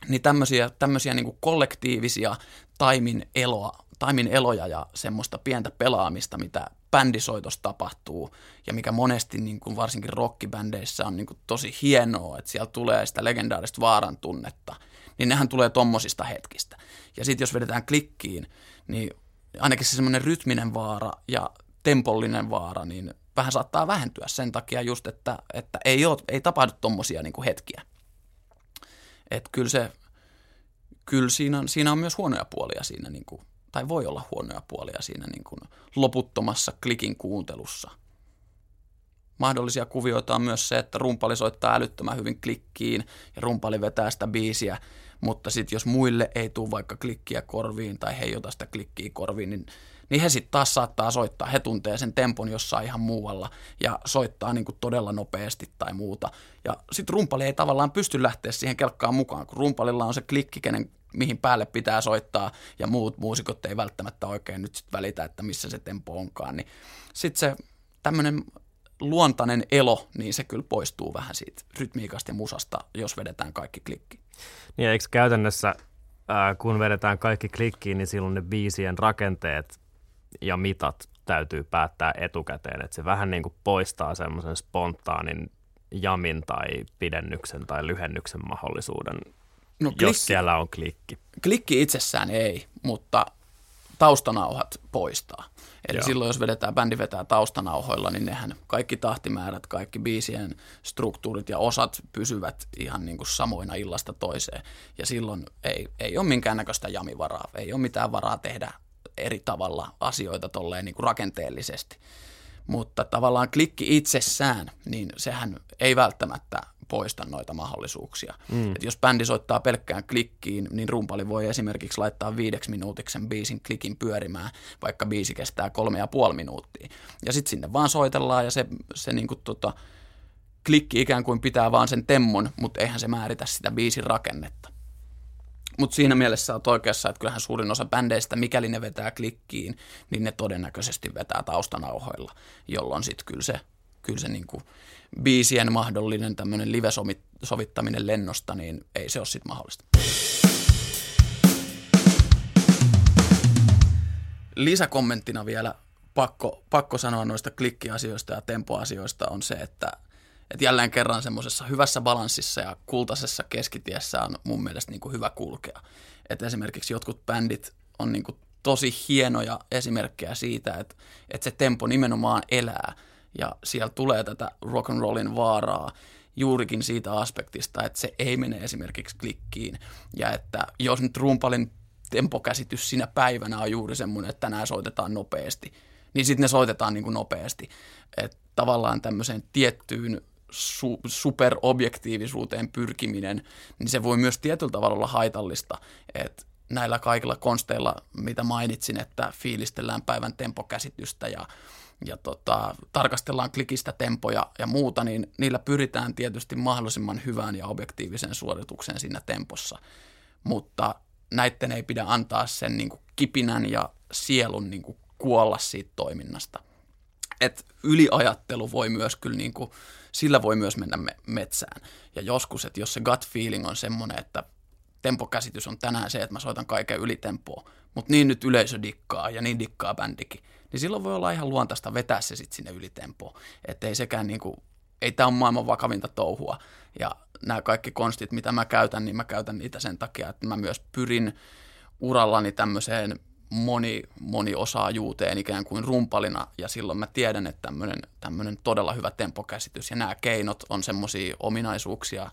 Niin tämmöisiä, tämmöisiä niin kollektiivisia taimin eloa taimin eloja ja semmoista pientä pelaamista, mitä bändisoitossa tapahtuu ja mikä monesti niin kuin varsinkin rockibändeissä on niin kuin tosi hienoa, että siellä tulee sitä legendaarista vaaran tunnetta, niin nehän tulee tommosista hetkistä. Ja sitten jos vedetään klikkiin, niin ainakin se semmoinen rytminen vaara ja tempollinen vaara, niin vähän saattaa vähentyä sen takia just, että, että ei, ole, ei tapahdu tommosia niin kuin hetkiä. Että kyllä se, kyllä siinä siinä on myös huonoja puolia siinä niin kuin tai voi olla huonoja puolia siinä niin kuin loputtomassa klikin kuuntelussa. Mahdollisia kuvioita on myös se, että rumpali soittaa älyttömän hyvin klikkiin ja rumpali vetää sitä biisiä, mutta sitten jos muille ei tule vaikka klikkiä korviin tai he ei ota sitä klikkiä korviin, niin niin he sitten taas saattaa soittaa, he tuntee sen tempon jossain ihan muualla ja soittaa niin kuin todella nopeasti tai muuta. Ja sitten rumpali ei tavallaan pysty lähteä siihen kelkkaan mukaan, kun rumpalilla on se klikki, kenen, mihin päälle pitää soittaa ja muut muusikot ei välttämättä oikein nyt sit välitä, että missä se tempo onkaan, niin sitten se tämmöinen luontainen elo, niin se kyllä poistuu vähän siitä rytmiikasta ja musasta, jos vedetään kaikki klikki. Niin eikö käytännössä, ää, kun vedetään kaikki klikkiin, niin silloin ne biisien rakenteet ja mitat täytyy päättää etukäteen, että se vähän niin kuin poistaa semmoisen spontaanin jamin tai pidennyksen tai lyhennyksen mahdollisuuden, no, klikki, jos siellä on klikki. Klikki itsessään ei, mutta taustanauhat poistaa. Eli Joo. silloin, jos vedetään, bändi vetää taustanauhoilla, niin nehän kaikki tahtimäärät, kaikki biisien struktuurit ja osat pysyvät ihan niin kuin samoina illasta toiseen. Ja silloin ei, ei ole minkäännäköistä jamivaraa, ei ole mitään varaa tehdä eri tavalla asioita tolleen niin kuin rakenteellisesti. Mutta tavallaan klikki itsessään, niin sehän ei välttämättä poista noita mahdollisuuksia. Mm. Et jos bändi soittaa pelkkään klikkiin, niin rumpali voi esimerkiksi laittaa viideksi minuutiksi sen biisin klikin pyörimään, vaikka biisi kestää kolme ja puoli minuuttia. Ja sitten sinne vaan soitellaan ja se, se niinku tota, klikki ikään kuin pitää vaan sen temmon, mutta eihän se määritä sitä biisin rakennetta. Mutta siinä mielessä olet oikeassa, että kyllähän suurin osa bändeistä, mikäli ne vetää klikkiin, niin ne todennäköisesti vetää taustanauhoilla, jolloin sitten kyllä se, kyllä se niinku biisien mahdollinen tämmöinen live-sovittaminen lennosta, niin ei se ole sitten mahdollista. Lisäkommenttina vielä pakko, pakko sanoa noista klikkiasioista ja tempoasioista on se, että, että jälleen kerran semmoisessa hyvässä balanssissa ja kultaisessa keskitiessä on mun mielestä niin kuin hyvä kulkea. Että esimerkiksi jotkut bändit on niin kuin tosi hienoja esimerkkejä siitä, että, että se tempo nimenomaan elää – ja siellä tulee tätä rock and rollin vaaraa juurikin siitä aspektista, että se ei mene esimerkiksi klikkiin ja että jos nyt rumpalin tempokäsitys siinä päivänä on juuri semmoinen, että tänään soitetaan nopeasti, niin sitten ne soitetaan niin kuin nopeasti. Että tavallaan tämmöiseen tiettyyn su- superobjektiivisuuteen pyrkiminen, niin se voi myös tietyllä tavalla olla haitallista, että näillä kaikilla konsteilla, mitä mainitsin, että fiilistellään päivän tempokäsitystä ja ja tota, tarkastellaan klikistä tempoja ja muuta, niin niillä pyritään tietysti mahdollisimman hyvään ja objektiiviseen suoritukseen siinä tempossa. Mutta näiden ei pidä antaa sen niin kuin kipinän ja sielun niin kuin kuolla siitä toiminnasta. Et yliajattelu voi myös kyllä, niin kuin, sillä voi myös mennä me- metsään. Ja joskus, että jos se gut feeling on semmoinen, että tempokäsitys on tänään se, että mä soitan kaiken ylitempoa, mutta niin nyt yleisö dikkaa ja niin dikkaa bändikin, niin silloin voi olla ihan luontaista vetää se sitten sinne ylitempoon. Että ei sekään niinku, ei tämä ole maailman vakavinta touhua. Ja nämä kaikki konstit, mitä mä käytän, niin mä käytän niitä sen takia, että mä myös pyrin urallani tämmöiseen moni, moniosaajuuteen ikään kuin rumpalina, ja silloin mä tiedän, että tämmöinen, tämmöinen todella hyvä tempokäsitys ja nämä keinot on semmoisia ominaisuuksia,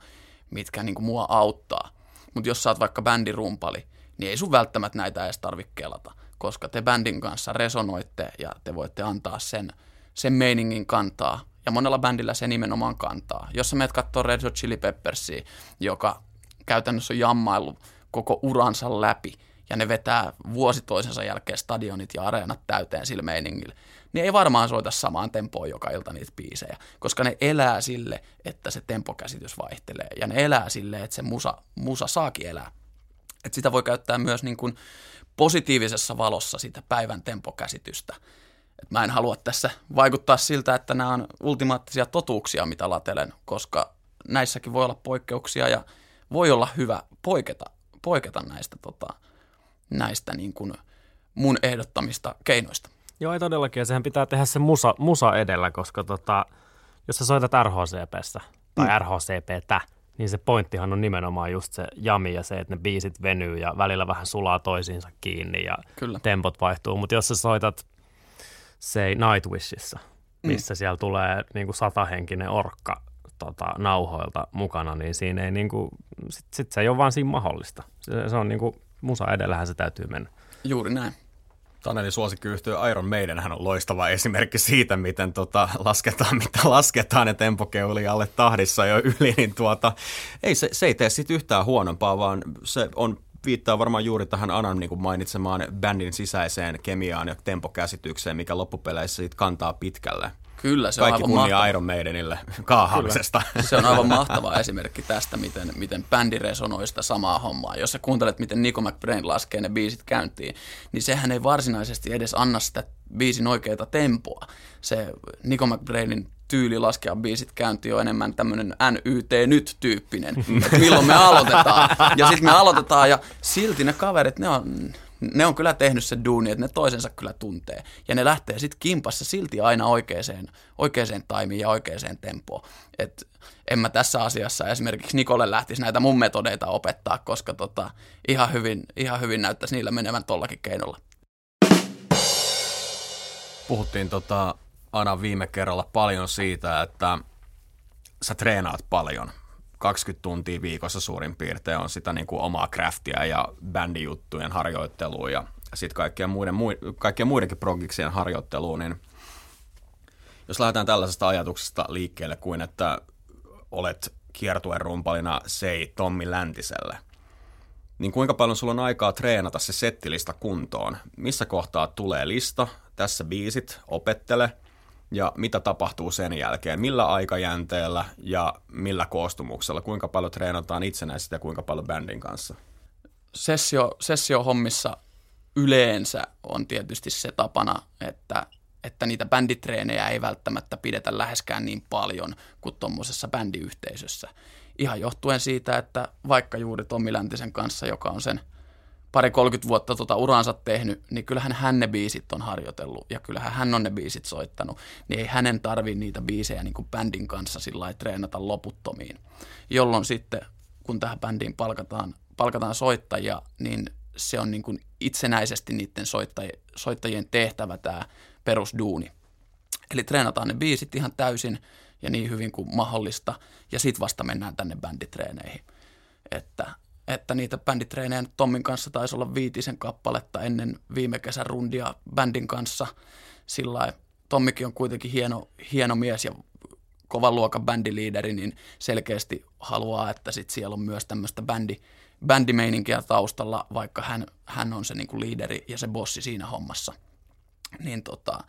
mitkä niin kuin mua auttaa. Mutta jos sä oot vaikka bändirumpali, niin ei sun välttämättä näitä edes tarvitse kelata koska te bändin kanssa resonoitte ja te voitte antaa sen, sen meiningin kantaa. Ja monella bändillä se nimenomaan kantaa. Jos sä menet katsoa Red Hot Chili Peppersia, joka käytännössä on jammaillut koko uransa läpi, ja ne vetää vuosi toisensa jälkeen stadionit ja areenat täyteen sillä meiningillä, niin ei varmaan soita samaan tempoon joka ilta niitä biisejä, koska ne elää sille, että se tempokäsitys vaihtelee, ja ne elää sille, että se musa, musa saakin elää. Et sitä voi käyttää myös niin kuin positiivisessa valossa sitä päivän tempokäsitystä. Et mä en halua tässä vaikuttaa siltä, että nämä on ultimaattisia totuuksia, mitä latelen, koska näissäkin voi olla poikkeuksia ja voi olla hyvä poiketa, poiketa näistä, tota, näistä niin kuin mun ehdottamista keinoista. Joo, ei todellakin. Ja sehän pitää tehdä se musa, musa edellä, koska tota, jos sä soitat RHCPssä tai mm. RHCPtä, niin se pointtihan on nimenomaan just se jami ja se, että ne biisit venyy ja välillä vähän sulaa toisiinsa kiinni ja Kyllä. tempot vaihtuu. Mutta jos sä soitat, se Nightwishissa, mm. missä mm. siellä tulee niin kuin satahenkinen orkka tota, nauhoilta mukana, niin siinä ei niin kuin, sit, sit se ei ole vaan siinä mahdollista. Se, se on niin kuin, musa edellähän se täytyy mennä. Juuri näin. Taneli suosikkiyhtiö Iron Maiden hän on loistava esimerkki siitä, miten tota, lasketaan, mitä lasketaan, ja tempokeuli alle tahdissa jo yli, niin tuota, ei, se, se ei tee sitten yhtään huonompaa, vaan se on viittaa varmaan juuri tähän Anan niin kuin mainitsemaan bändin sisäiseen kemiaan ja tempokäsitykseen, mikä loppupeleissä siitä kantaa pitkälle. Kyllä, se Kaikki on aivan kunnia mahtava. Iron Maidenille kaahaamisesta. Se on aivan mahtava esimerkki tästä, miten, miten bändi resonoi sitä samaa hommaa. Jos sä kuuntelet, miten Nico McBrain laskee ne biisit käyntiin, niin sehän ei varsinaisesti edes anna sitä biisin oikeita tempoa. Se Nico McBrainin tyyli laskea biisit käyntiin on enemmän tämmöinen NYT nyt-tyyppinen, että milloin me aloitetaan. Ja sitten me aloitetaan ja silti ne kaverit, ne on, ne on kyllä tehnyt se duuni, että ne toisensa kyllä tuntee. Ja ne lähtee sitten kimpassa silti aina oikeaan, oikeaan taimiin ja oikeaan tempoon. Et en mä tässä asiassa esimerkiksi Nikolle lähtisi näitä mun metodeita opettaa, koska tota, ihan, hyvin, ihan hyvin näyttäisi niillä menevän tollakin keinolla. Puhuttiin tota, Ana viime kerralla paljon siitä, että sä treenaat paljon. 20 tuntia viikossa suurin piirtein on sitä niin kuin omaa craftia ja bändijuttujen harjoittelua ja sitten kaikkien, muiden, kaikkien muidenkin progiksien harjoitteluun, niin jos lähdetään tällaisesta ajatuksesta liikkeelle kuin, että olet kiertuen rumpalina Sei Tommi Läntiselle, niin kuinka paljon sulla on aikaa treenata se settilista kuntoon? Missä kohtaa tulee lista, tässä biisit, opettele – ja mitä tapahtuu sen jälkeen, millä aikajänteellä ja millä koostumuksella, kuinka paljon treenataan itsenäisesti ja kuinka paljon bändin kanssa? Sessio, sessio-hommissa yleensä on tietysti se tapana, että, että niitä bänditreenejä ei välttämättä pidetä läheskään niin paljon kuin tuommoisessa bändiyhteisössä. Ihan johtuen siitä, että vaikka juuri Tommi Läntisen kanssa, joka on sen – pari 30 vuotta tota uraansa tehnyt, niin kyllähän hän ne biisit on harjoitellut ja kyllähän hän on ne biisit soittanut, niin ei hänen tarvi niitä biisejä niin kuin bändin kanssa sillä treenata loputtomiin. Jolloin sitten, kun tähän bändiin palkataan, palkataan soittajia, niin se on niin kuin itsenäisesti niiden soittaj- soittajien tehtävä tämä perusduuni. Eli treenataan ne biisit ihan täysin ja niin hyvin kuin mahdollista, ja sitten vasta mennään tänne bänditreeneihin. Että että niitä bänditreenejä Tommin kanssa taisi olla viitisen kappaletta ennen viime kesän rundia bändin kanssa. Sillä Tommikin on kuitenkin hieno, hieno mies ja kovan luokan bändiliideri, niin selkeästi haluaa, että sit siellä on myös tämmöistä bändi, bändimeininkiä taustalla, vaikka hän, hän on se niinku liideri ja se bossi siinä hommassa. Niin tota,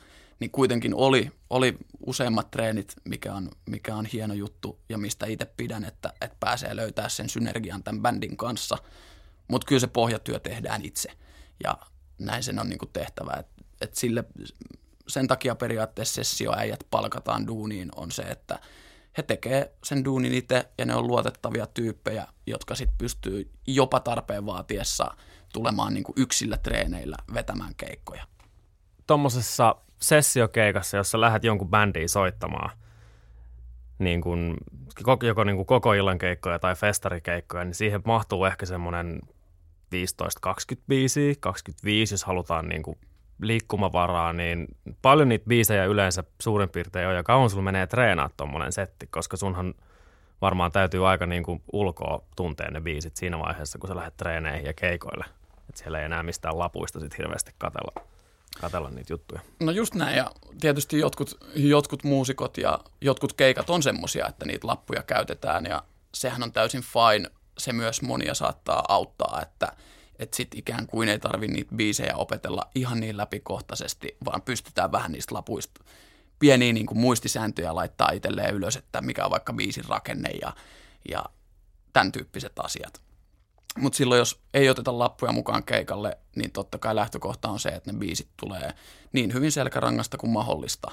niin kuitenkin oli, oli useimmat treenit, mikä on, mikä on hieno juttu ja mistä itse pidän, että, että pääsee löytää sen synergian tämän bändin kanssa. Mutta kyllä se pohjatyö tehdään itse ja näin sen on niinku tehtävä. Et, et sille, sen takia periaatteessa sessioäijät palkataan duuniin on se, että he tekee sen duunin itse ja ne on luotettavia tyyppejä, jotka sitten pystyy jopa tarpeen vaatiessa tulemaan niinku yksillä treeneillä vetämään keikkoja. Tuommoisessa sessiokeikassa, jossa lähdet jonkun bändiin soittamaan, niin kun, joko niin kuin koko illan keikkoja tai festarikeikkoja, niin siihen mahtuu ehkä semmoinen 15-20 biisiä, 25 jos halutaan niin kuin liikkumavaraa, niin paljon niitä biisejä yleensä suurin piirtein on, ja kauan sulla menee treenaa tuommoinen setti, koska sunhan varmaan täytyy aika niin kuin ulkoa tuntea ne biisit siinä vaiheessa, kun sä lähdet treeneihin ja keikoille. että siellä ei enää mistään lapuista sit hirveästi katella katella niitä juttuja. No just näin, ja tietysti jotkut, jotkut muusikot ja jotkut keikat on semmosia, että niitä lappuja käytetään, ja sehän on täysin fine. Se myös monia saattaa auttaa, että että sit ikään kuin ei tarvi niitä biisejä opetella ihan niin läpikohtaisesti, vaan pystytään vähän niistä lapuista pieniä niin kuin muistisääntöjä laittaa itselleen ylös, että mikä on vaikka biisin rakenne ja, ja tämän tyyppiset asiat. Mutta silloin, jos ei oteta lappuja mukaan keikalle, niin totta kai lähtökohta on se, että ne biisit tulee niin hyvin selkärangasta kuin mahdollista.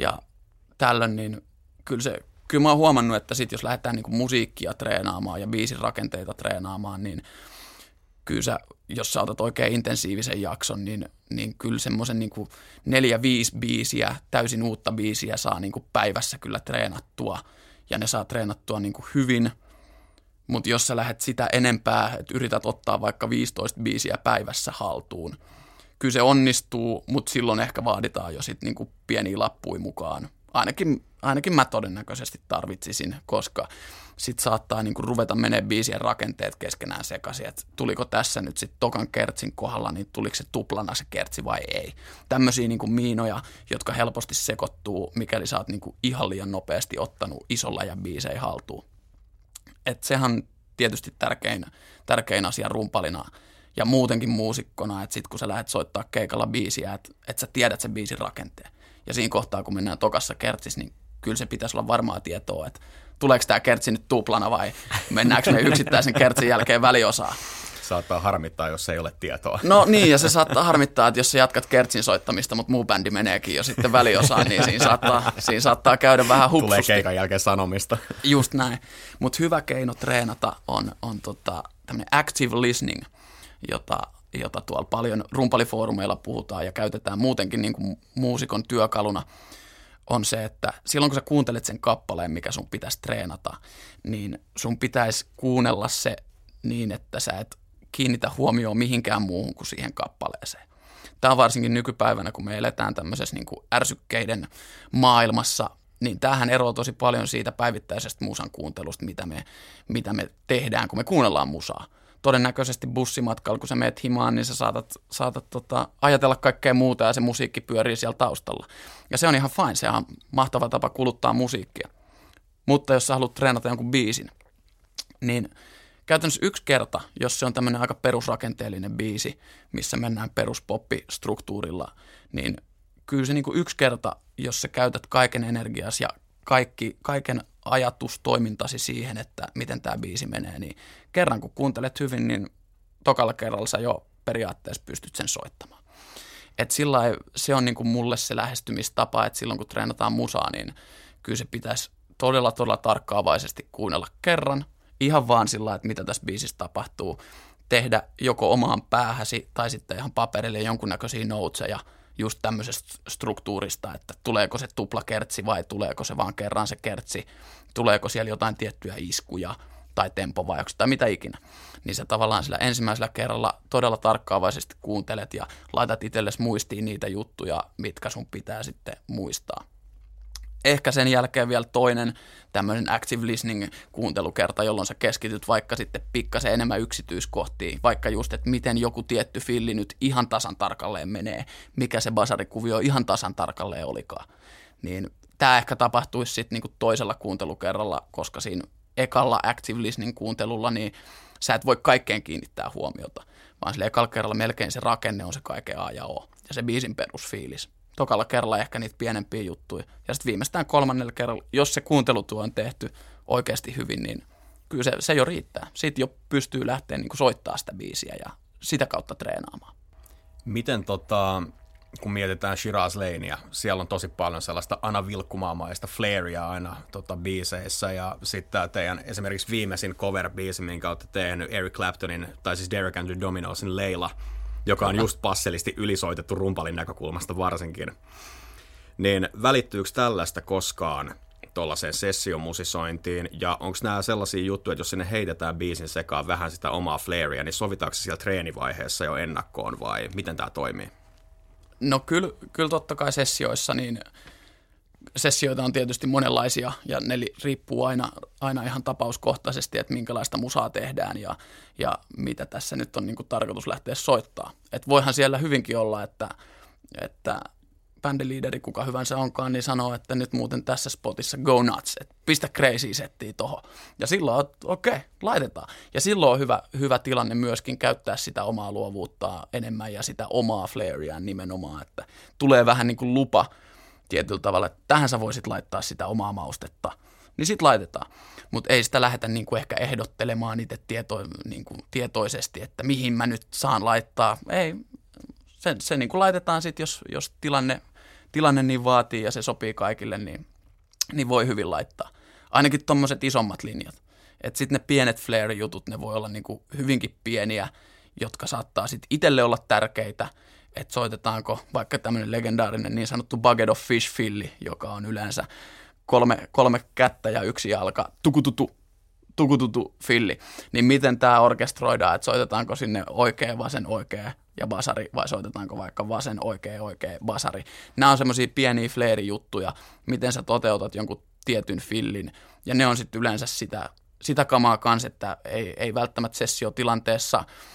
Ja tällöin, niin kyllä, se, kyllä mä oon huomannut, että sit jos lähdetään niin musiikkia treenaamaan ja biisin rakenteita treenaamaan, niin kyllä sä, jos sä otat oikein intensiivisen jakson, niin, niin kyllä semmoisen niin neljä-viisi biisiä, täysin uutta biisiä saa niin kuin päivässä kyllä treenattua. Ja ne saa treenattua niin kuin hyvin – mutta jos sä lähdet sitä enempää, että yrität ottaa vaikka 15 biisiä päivässä haltuun, kyllä se onnistuu, mutta silloin ehkä vaaditaan jo sitten niinku pieniä lappuja mukaan. Ainakin, ainakin mä todennäköisesti tarvitsisin, koska sitten saattaa niinku ruveta menee biisien rakenteet keskenään sekaisin, että tuliko tässä nyt sitten tokan kertsin kohdalla, niin tuliko se tuplana se kertsi vai ei. Tämmöisiä niinku miinoja, jotka helposti sekoittuu, mikäli sä oot niinku ihan liian nopeasti ottanut isolla ja biisei haltuun. Et sehän tietysti tärkein, tärkein asia rumpalina ja muutenkin muusikkona, että sitten kun sä lähdet soittaa keikalla biisiä, että, että sä tiedät sen biisin rakenteen. Ja siinä kohtaa, kun mennään tokassa kertsissä, niin kyllä se pitäisi olla varmaa tietoa, että tuleeko tämä kertsi nyt tuplana vai mennäänkö me yksittäisen kertsin jälkeen väliosaa. Saattaa harmittaa, jos ei ole tietoa. No niin, ja se saattaa harmittaa, että jos sä jatkat kertsin soittamista, mutta muu bändi meneekin jo sitten väliosaan, niin siinä saattaa, siinä saattaa käydä vähän hupsusti. Tulee keikan jälkeen sanomista. Just näin. Mutta hyvä keino treenata on, on tota, tämmöinen active listening, jota, jota tuolla paljon rumpalifoorumeilla puhutaan ja käytetään muutenkin niin kuin muusikon työkaluna on se, että silloin kun sä kuuntelet sen kappaleen, mikä sun pitäisi treenata, niin sun pitäisi kuunnella se niin, että sä et kiinnitä huomioon mihinkään muuhun kuin siihen kappaleeseen. Tämä on varsinkin nykypäivänä, kun me eletään tämmöisessä niin kuin ärsykkeiden maailmassa, niin tämähän eroaa tosi paljon siitä päivittäisestä musan kuuntelusta, mitä me, mitä me tehdään, kun me kuunnellaan musaa. Todennäköisesti bussimatkalla, kun sä meet himaan, niin sä saatat, saatat tota, ajatella kaikkea muuta ja se musiikki pyörii siellä taustalla. Ja se on ihan fine, se on mahtava tapa kuluttaa musiikkia. Mutta jos sä haluat treenata jonkun biisin, niin – käytännössä yksi kerta, jos se on tämmöinen aika perusrakenteellinen biisi, missä mennään peruspoppistruktuurilla, niin kyllä se niin kuin yksi kerta, jos sä käytät kaiken energias ja kaikki, kaiken ajatustoimintasi siihen, että miten tämä biisi menee, niin kerran kun kuuntelet hyvin, niin tokalla kerralla sä jo periaatteessa pystyt sen soittamaan. Et sillä se on niin kuin mulle se lähestymistapa, että silloin kun treenataan musaa, niin kyllä se pitäisi todella, todella tarkkaavaisesti kuunnella kerran – ihan vaan sillä että mitä tässä biisissä tapahtuu, tehdä joko omaan päähäsi tai sitten ihan paperille jonkunnäköisiä noutseja just tämmöisestä struktuurista, että tuleeko se tuplakertsi vai tuleeko se vaan kerran se kertsi, tuleeko siellä jotain tiettyjä iskuja tai tempovajauksia tai mitä ikinä. Niin sä tavallaan sillä ensimmäisellä kerralla todella tarkkaavaisesti kuuntelet ja laitat itsellesi muistiin niitä juttuja, mitkä sun pitää sitten muistaa ehkä sen jälkeen vielä toinen tämmöinen active listening kuuntelukerta, jolloin sä keskityt vaikka sitten pikkasen enemmän yksityiskohtiin, vaikka just, että miten joku tietty filli nyt ihan tasan tarkalleen menee, mikä se basarikuvio ihan tasan tarkalleen olikaan. Niin tämä ehkä tapahtuisi sitten niinku toisella kuuntelukerralla, koska siinä ekalla active listening kuuntelulla, niin sä et voi kaikkeen kiinnittää huomiota, vaan sillä ekalla kerralla melkein se rakenne on se kaiken A ja O, ja se biisin perusfiilis tokalla kerralla ehkä niitä pienempiä juttuja. Ja sitten viimeistään kolmannella kerralla, jos se kuuntelutyö on tehty oikeasti hyvin, niin kyllä se, se jo riittää. Sitten jo pystyy lähteä niin soittaa sitä biisiä ja sitä kautta treenaamaan. Miten tota, kun mietitään Shiraz Lanea, siellä on tosi paljon sellaista Ana Vilkkumaamaista flairia aina tota, biiseissä, ja sitten teidän esimerkiksi viimeisin cover-biisi, minkä olette tehnyt Eric Claptonin, tai siis Derek Andrew Dominosin Leila, joka on just passelisti ylisoitettu rumpalin näkökulmasta varsinkin. Niin välittyykö tällaista koskaan tuollaiseen sessiomusisointiin, ja onko nämä sellaisia juttuja, että jos sinne heitetään biisin sekaan vähän sitä omaa flairia, niin sovitaanko se siellä treenivaiheessa jo ennakkoon, vai miten tämä toimii? No kyllä, kyllä totta kai sessioissa, niin sessioita on tietysti monenlaisia ja ne riippuu aina, aina ihan tapauskohtaisesti, että minkälaista musaa tehdään ja, ja mitä tässä nyt on niin kuin tarkoitus lähteä soittaa. Et voihan siellä hyvinkin olla, että, että bändiliideri, kuka hyvänsä onkaan, niin sanoo, että nyt muuten tässä spotissa go nuts, että pistä crazy settiä tohon. Ja silloin, okei, okay, laitetaan. Ja silloin on hyvä, hyvä tilanne myöskin käyttää sitä omaa luovuutta enemmän ja sitä omaa flairia nimenomaan, että tulee vähän niin kuin lupa – tietyllä tavalla, että tähän sä voisit laittaa sitä omaa maustetta, niin sit laitetaan. Mutta ei sitä lähdetä niinku ehkä ehdottelemaan itse tieto, niinku tietoisesti, että mihin mä nyt saan laittaa. Ei, se, se niinku laitetaan sitten, jos, jos tilanne, tilanne niin vaatii ja se sopii kaikille, niin, niin voi hyvin laittaa. Ainakin tuommoiset isommat linjat. Että sitten ne pienet flare-jutut, ne voi olla niinku hyvinkin pieniä, jotka saattaa sitten itselle olla tärkeitä – että soitetaanko vaikka tämmöinen legendaarinen niin sanottu bucket of fish filli, joka on yleensä kolme, kolme kättä ja yksi jalka, tukututu, tukututu filli, niin miten tämä orkestroidaan, että soitetaanko sinne oikea, vasen, oikea ja basari, vai soitetaanko vaikka vasen, oikea, oikea, basari. Nämä on semmoisia pieniä fleeri-juttuja, miten sä toteutat jonkun tietyn fillin, ja ne on sitten yleensä sitä, sitä kamaa kanssa, että ei, ei välttämättä sessiotilanteessa tilanteessa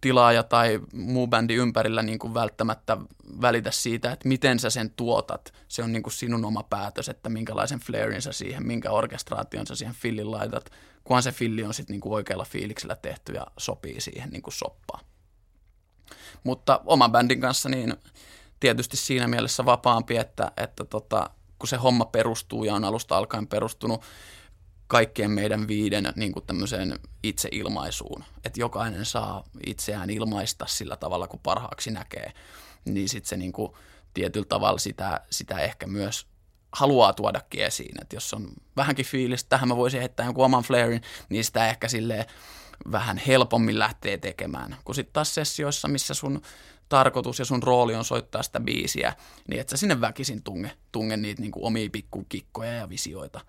tilaaja tai muu bändi ympärillä niin kuin välttämättä välitä siitä, että miten sä sen tuotat. Se on niin kuin sinun oma päätös, että minkälaisen flairin sä siihen, minkä orkestraation sä siihen fillin laitat. kunhan se filli on sitten niinku oikealla fiiliksellä tehty ja sopii siihen niinku soppaan. Mutta oman bändin kanssa niin tietysti siinä mielessä vapaampi, että, että tota, kun se homma perustuu ja on alusta alkaen perustunut kaikkien meidän viiden niin kuin itseilmaisuun, että jokainen saa itseään ilmaista sillä tavalla, kun parhaaksi näkee, niin sitten se niin kuin tietyllä tavalla sitä, sitä ehkä myös haluaa tuodakin esiin, että jos on vähänkin fiilis, tähän mä voisin heittää jonkun oman flairin, niin sitä ehkä silleen vähän helpommin lähtee tekemään, kun sitten taas sessioissa, missä sun tarkoitus ja sun rooli on soittaa sitä biisiä, niin että sä sinne väkisin tunge, tunge niitä niin kuin omia pikkukikkoja ja visioita.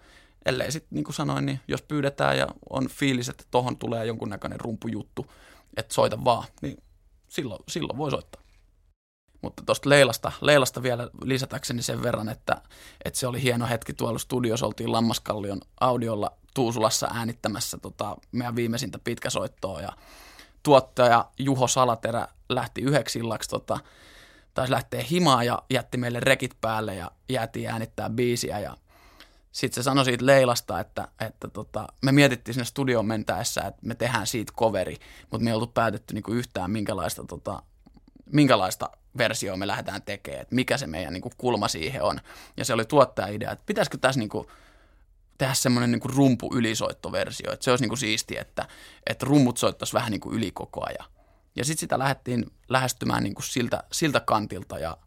Ellei sitten, niin kuin sanoin, niin jos pyydetään ja on fiilis, että tohon tulee jonkunnäköinen rumpujuttu, että soita vaan, niin silloin, silloin voi soittaa. Mutta tuosta Leilasta, Leilasta vielä lisätäkseni sen verran, että, että se oli hieno hetki tuolla studiossa, oltiin Lammaskallion audiolla Tuusulassa äänittämässä tota, meidän viimeisintä pitkäsoittoa ja tuottaja Juho Salaterä lähti yhdeksi illaksi tota, taisi lähteä himaan ja jätti meille rekit päälle ja jäätiin äänittää biisiä ja sitten se sanoi siitä Leilasta, että, että tota, me mietittiin sinne studioon mentäessä, että me tehdään siitä coveri, mutta me ei oltu päätetty niinku yhtään minkälaista, tota, minkälaista versioa me lähdetään tekemään, että mikä se meidän niinku kulma siihen on. Ja se oli tuottaja-idea, että pitäisikö tässä niinku tehdä semmoinen niinku rumpu ylisoittoversio, että se olisi niinku siisti, että, että rummut soittaisi vähän niinku yli koko ajan. Ja sitten sitä lähdettiin lähestymään niinku siltä, siltä kantilta ja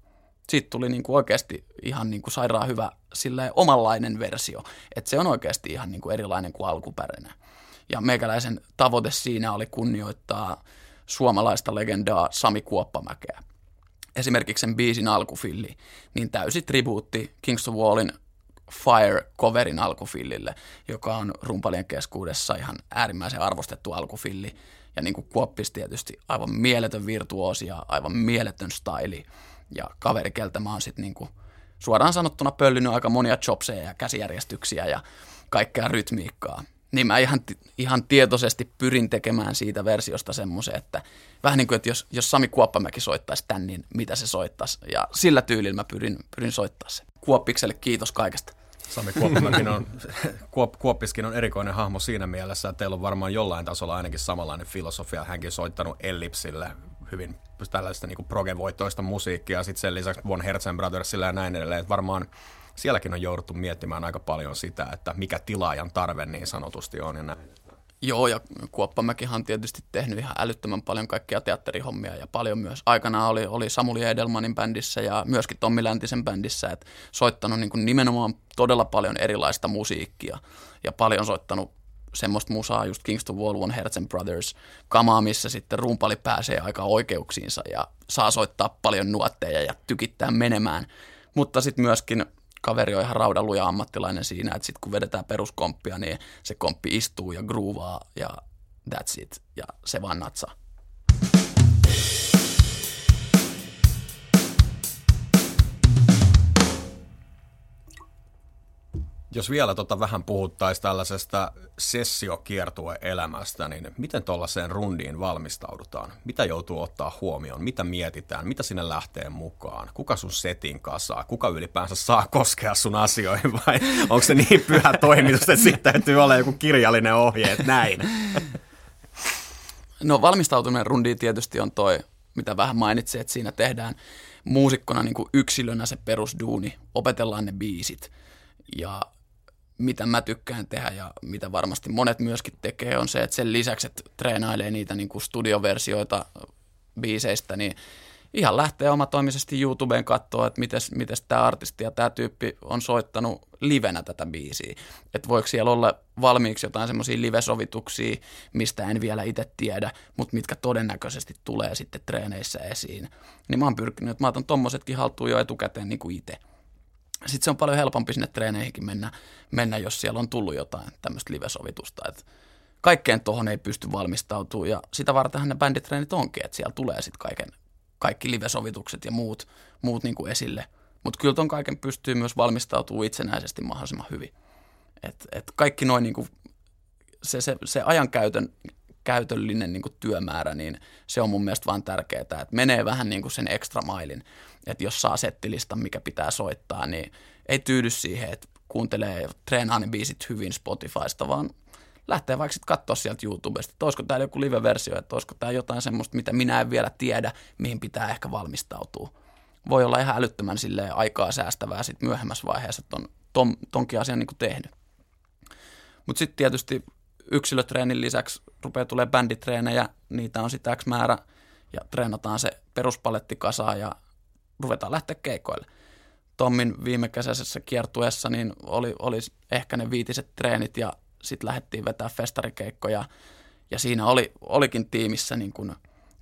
siitä tuli niinku oikeasti ihan niinku sairaan hyvä sille omanlainen versio, että se on oikeasti ihan niinku erilainen kuin alkuperäinen. Ja meikäläisen tavoite siinä oli kunnioittaa suomalaista legendaa Sami Kuoppamäkeä. Esimerkiksi sen biisin alkufilli, niin täysi tribuutti Kings of Wallin Fire-coverin alkufillille, joka on rumpalien keskuudessa ihan äärimmäisen arvostettu alkufilli. Ja niin kuin Kuoppis tietysti aivan mieletön virtuosi ja aivan mieletön staili. Ja kaverikeltä mä oon sitten niin kuin suoraan sanottuna pöllinyt aika monia chopseja ja käsijärjestyksiä ja kaikkea rytmiikkaa. Niin mä ihan, ihan tietoisesti pyrin tekemään siitä versiosta semmoisen, että vähän niin kuin, että jos, jos Sami Kuoppamäki soittaisi tän, niin mitä se soittaisi. Ja sillä tyylillä mä pyrin, pyrin soittaa sen. Kuoppikselle kiitos kaikesta. Sami Kuoppamäkin on, Kuop, Kuoppiskin on erikoinen hahmo siinä mielessä, että teillä on varmaan jollain tasolla ainakin samanlainen filosofia. Hänkin soittanut Ellipsille hyvin tällaista niin progevoittoista musiikkia, sitten sen lisäksi Von Herzen Brothersilla ja näin edelleen. Että varmaan sielläkin on jouduttu miettimään aika paljon sitä, että mikä tilaajan tarve niin sanotusti on ja näin. Joo, ja Kuoppamäkihan on tietysti tehnyt ihan älyttömän paljon kaikkia teatterihommia ja paljon myös. Aikanaan oli, oli Samuli Edelmanin bändissä ja myöskin Tommi Läntisen bändissä, että soittanut niin kuin nimenomaan todella paljon erilaista musiikkia ja paljon soittanut semmoista musaa, just Kingston Wall, One Herzen Brothers, kamaa, missä sitten rumpali pääsee aika oikeuksiinsa ja saa soittaa paljon nuotteja ja tykittää menemään. Mutta sitten myöskin kaveri on ihan raudaluja ammattilainen siinä, että sitten kun vedetään peruskomppia, niin se komppi istuu ja groovaa ja that's it. Ja se vaan natsaa. Jos vielä tota vähän puhuttaisiin tällaisesta sessiokiertue-elämästä, niin miten tuollaiseen rundiin valmistaudutaan? Mitä joutuu ottaa huomioon? Mitä mietitään? Mitä sinne lähtee mukaan? Kuka sun setin kasaa? Kuka ylipäänsä saa koskea sun asioihin vai onko se niin pyhä toimitus, että siitä täytyy olla joku kirjallinen ohje, että näin? No valmistautuminen rundiin tietysti on toi, mitä vähän mainitsin, että siinä tehdään muusikkona niin kuin yksilönä se perusduuni, opetellaan ne biisit ja mitä mä tykkään tehdä ja mitä varmasti monet myöskin tekee, on se, että sen lisäksi, että treenailee niitä niin kuin studioversioita biiseistä, niin ihan lähtee omatoimisesti YouTubeen katsoa, että miten tämä artisti ja tämä tyyppi on soittanut livenä tätä biisiä. Että voiko siellä olla valmiiksi jotain semmoisia live-sovituksia, mistä en vielä itse tiedä, mutta mitkä todennäköisesti tulee sitten treeneissä esiin. Niin mä oon pyrkinyt, että mä otan tommosetkin haltuun jo etukäteen niin kuin itse sitten se on paljon helpompi sinne treeneihinkin mennä, mennä jos siellä on tullut jotain tämmöistä live-sovitusta. Et kaikkeen tuohon ei pysty valmistautumaan ja sitä vartenhan ne bänditreenit onkin, että siellä tulee sitten kaiken, kaikki live-sovitukset ja muut, muut niin kuin esille. Mutta kyllä tuon kaiken pystyy myös valmistautumaan itsenäisesti mahdollisimman hyvin. Et, et kaikki noin niin kuin se, se, se ajankäytön käytöllinen niin kuin työmäärä, niin se on mun mielestä vaan tärkeää, että menee vähän niin kuin sen extra mailin, että jos saa settilistan, mikä pitää soittaa, niin ei tyydy siihen, että kuuntelee, treenaa ne biisit hyvin Spotifysta, vaan lähtee vaikka sitten katsoa sieltä YouTubesta, että olisiko täällä joku live-versio, että olisiko täällä jotain semmoista, mitä minä en vielä tiedä, mihin pitää ehkä valmistautua. Voi olla ihan älyttömän silleen aikaa säästävää sitten myöhemmässä vaiheessa, että on ton, tonkin asian niin kuin tehnyt. Mutta sitten tietysti yksilötreenin lisäksi rupeaa tulee bänditreenejä, niitä on sitten X määrä, ja treenataan se peruspaletti kasaan ja ruvetaan lähteä keikoille. Tommin viime kesäisessä kiertuessa niin oli, oli ehkä ne viitiset treenit ja sitten lähdettiin vetää festarikeikkoja ja siinä oli, olikin tiimissä niin kuin,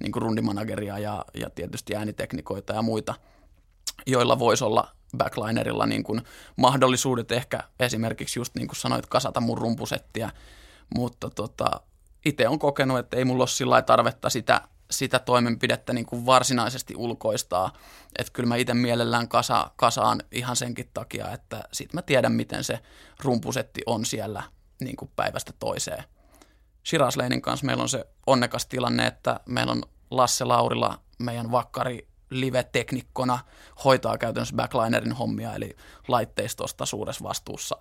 niin kuin rundimanageria ja, ja tietysti ääniteknikoita ja muita, joilla voisi olla backlinerilla niin kuin mahdollisuudet ehkä esimerkiksi just niin kuin sanoit, kasata mun rumpusettiä, mutta tota, itse on kokenut, että ei mulla ole sillä tarvetta sitä sitä toimenpidettä niin kuin varsinaisesti ulkoistaa. Että kyllä mä itse mielellään kasa, kasaan ihan senkin takia, että sit mä tiedän, miten se rumpusetti on siellä niin kuin päivästä toiseen. Shiraz Leinin kanssa meillä on se onnekas tilanne, että meillä on Lasse Laurila, meidän vakkari live-teknikkona, hoitaa käytännössä backlinerin hommia, eli laitteistosta suuressa vastuussa.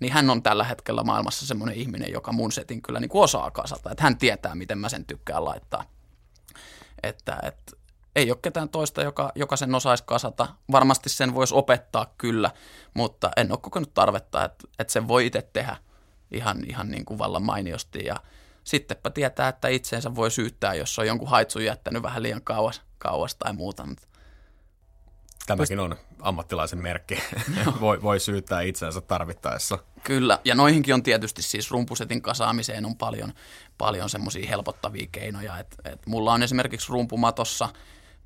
Niin hän on tällä hetkellä maailmassa semmoinen ihminen, joka mun setin kyllä niin kuin osaa kasata, että hän tietää, miten mä sen tykkään laittaa – että, että ei ole ketään toista, joka, joka sen osaisi kasata. Varmasti sen voisi opettaa kyllä, mutta en ole kokenut tarvetta, että, että sen voi itse tehdä ihan, ihan niin kuin vallan mainiosti. Ja sittenpä tietää, että itseensä voi syyttää, jos on jonkun haitsun jättänyt vähän liian kauas, kauas tai muuta. Mutta Tämäkin on ammattilaisen merkki. voi, voi syyttää itseensä tarvittaessa. Kyllä, ja noihinkin on tietysti siis rumpusetin kasaamiseen on paljon, paljon semmoisia helpottavia keinoja. Et, et mulla on esimerkiksi rumpumatossa,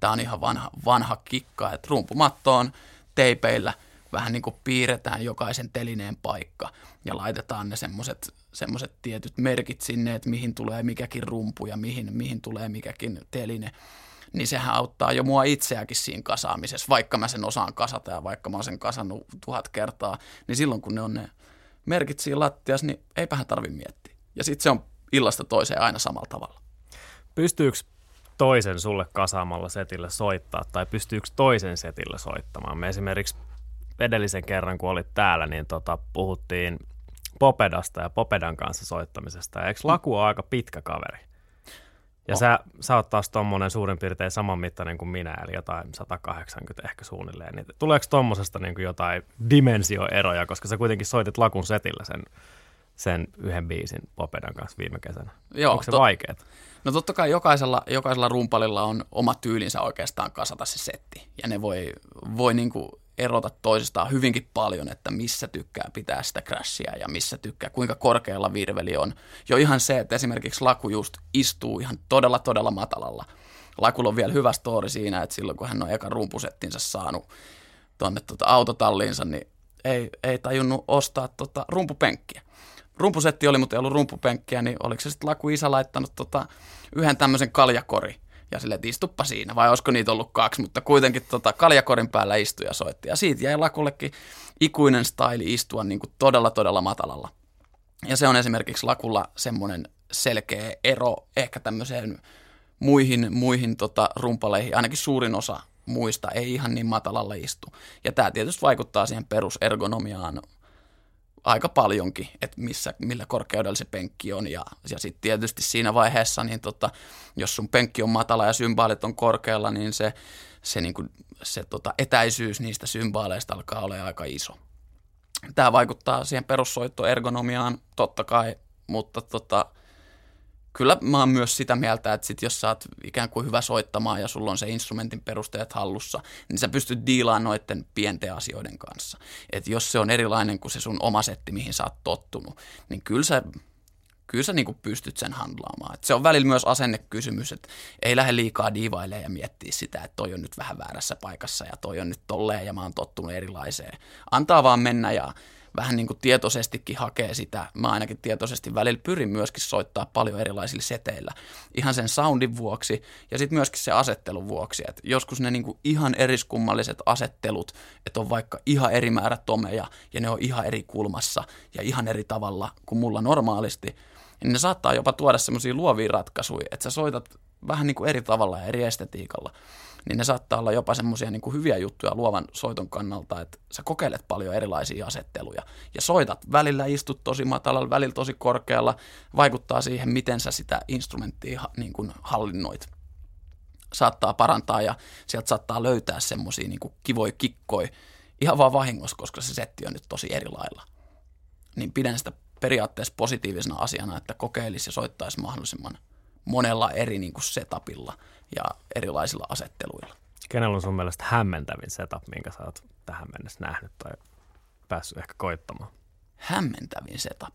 tämä on ihan vanha, vanha kikka, että rumpumattoon teipeillä vähän niin kuin piirretään jokaisen telineen paikka ja laitetaan ne semmoiset semmoiset tietyt merkit sinne, että mihin tulee mikäkin rumpu ja mihin, mihin tulee mikäkin teline niin sehän auttaa jo mua itseäkin siinä kasaamisessa, vaikka mä sen osaan kasata ja vaikka mä oon sen kasannut tuhat kertaa, niin silloin kun ne on ne merkit siinä lattiassa, niin eipähän tarvi miettiä. Ja sitten se on illasta toiseen aina samalla tavalla. Pystyykö toisen sulle kasaamalla setillä soittaa tai pystyykö toisen setillä soittamaan? Me esimerkiksi edellisen kerran, kun olit täällä, niin tota, puhuttiin Popedasta ja Popedan kanssa soittamisesta. Ja eikö Laku ole aika pitkä kaveri? Ja oh. sä, sä oot taas tommonen suurin piirtein saman mittainen kuin minä, eli jotain 180 ehkä suunnilleen. Niin tuleeko tommosesta niin kuin jotain dimensioeroja, koska sä kuitenkin soitit Lakun setillä sen, sen yhden biisin Popedan kanssa viime kesänä? Joo, Onko se to- vaikeaa? No totta kai jokaisella, jokaisella rumpalilla on oma tyylinsä oikeastaan kasata se setti. Ja ne voi, voi niin kuin erota toisistaan hyvinkin paljon, että missä tykkää pitää sitä crashia ja missä tykkää, kuinka korkealla virveli on. Jo ihan se, että esimerkiksi laku just istuu ihan todella todella matalalla. Lakulla on vielä hyvä story siinä, että silloin kun hän on eka rumpusettinsä saanut tuonne tuota autotalliinsa, niin ei, ei tajunnut ostaa tota rumpupenkkiä. Rumpusetti oli, mutta ei ollut rumpupenkkiä, niin oliko se sitten Laku isä laittanut tota yhden tämmöisen kaljakori ja sille, että istuppa siinä, vai olisiko niitä ollut kaksi, mutta kuitenkin tota, kaljakorin päällä istui ja soitti. Ja siitä jäi Lakullekin ikuinen style istua niin kuin todella, todella matalalla. Ja se on esimerkiksi Lakulla semmoinen selkeä ero ehkä tämmöiseen muihin, muihin tota, rumpaleihin, ainakin suurin osa muista ei ihan niin matalalle istu. Ja tämä tietysti vaikuttaa siihen perusergonomiaan aika paljonkin, että missä, millä korkeudella se penkki on. Ja, ja sitten tietysti siinä vaiheessa, niin tota, jos sun penkki on matala ja symbaalit on korkealla, niin se, se, niin kuin, se tota, etäisyys niistä symbaaleista alkaa olla aika iso. Tämä vaikuttaa siihen perussoittoergonomiaan totta kai, mutta tota, kyllä mä oon myös sitä mieltä, että sit jos sä oot ikään kuin hyvä soittamaan ja sulla on se instrumentin perusteet hallussa, niin sä pystyt diilaan noiden pienten asioiden kanssa. Et jos se on erilainen kuin se sun oma setti, mihin sä oot tottunut, niin kyllä sä, kyllä sä niinku pystyt sen handlaamaan. Et se on välillä myös asennekysymys, että ei lähde liikaa diivailemaan ja miettiä sitä, että toi on nyt vähän väärässä paikassa ja toi on nyt tolleen ja mä oon tottunut erilaiseen. Antaa vaan mennä ja vähän niin kuin tietoisestikin hakee sitä. Mä ainakin tietoisesti välillä pyrin myöskin soittaa paljon erilaisilla seteillä. Ihan sen soundin vuoksi ja sitten myöskin se asettelun vuoksi. Et joskus ne niin kuin ihan eriskummalliset asettelut, että on vaikka ihan eri määrä tomeja ja ne on ihan eri kulmassa ja ihan eri tavalla kuin mulla normaalisti, niin ne saattaa jopa tuoda semmoisia luovia ratkaisuja, että sä soitat vähän niin kuin eri tavalla ja eri estetiikalla, niin ne saattaa olla jopa semmoisia niin hyviä juttuja luovan soiton kannalta, että sä kokeilet paljon erilaisia asetteluja ja soitat. Välillä istut tosi matalalla, välillä tosi korkealla, vaikuttaa siihen, miten sä sitä instrumenttia niin kuin hallinnoit saattaa parantaa ja sieltä saattaa löytää semmoisia niin kivoja kikkoja ihan vaan vahingossa, koska se setti on nyt tosi eri lailla. Niin pidän sitä periaatteessa positiivisena asiana, että kokeilisi ja soittaisi mahdollisimman monella eri niin kuin setupilla ja erilaisilla asetteluilla. Kenellä on sun mielestä hämmentävin setup, minkä sä oot tähän mennessä nähnyt tai päässyt ehkä koittamaan? Hämmentävin setup.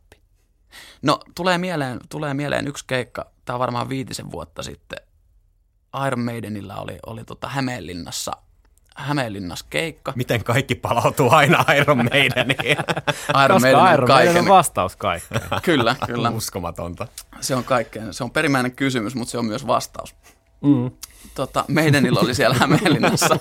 No, tulee mieleen, tulee mieleen yksi keikka, tämä on varmaan viitisen vuotta sitten. Iron Maidenillä oli, oli tota Hämeenlinnassa Hämeenlinnassa keikka. Miten kaikki palautuu aina Iron Maideniin? Iron Maiden Iron Maiden on vastaus kaikkeen. kyllä, kyllä. Uskomatonta. Se on kaikkeen. Se on perimmäinen kysymys, mutta se on myös vastaus. Mm. Tota, Maidenilla oli siellä Hämeenlinnassa.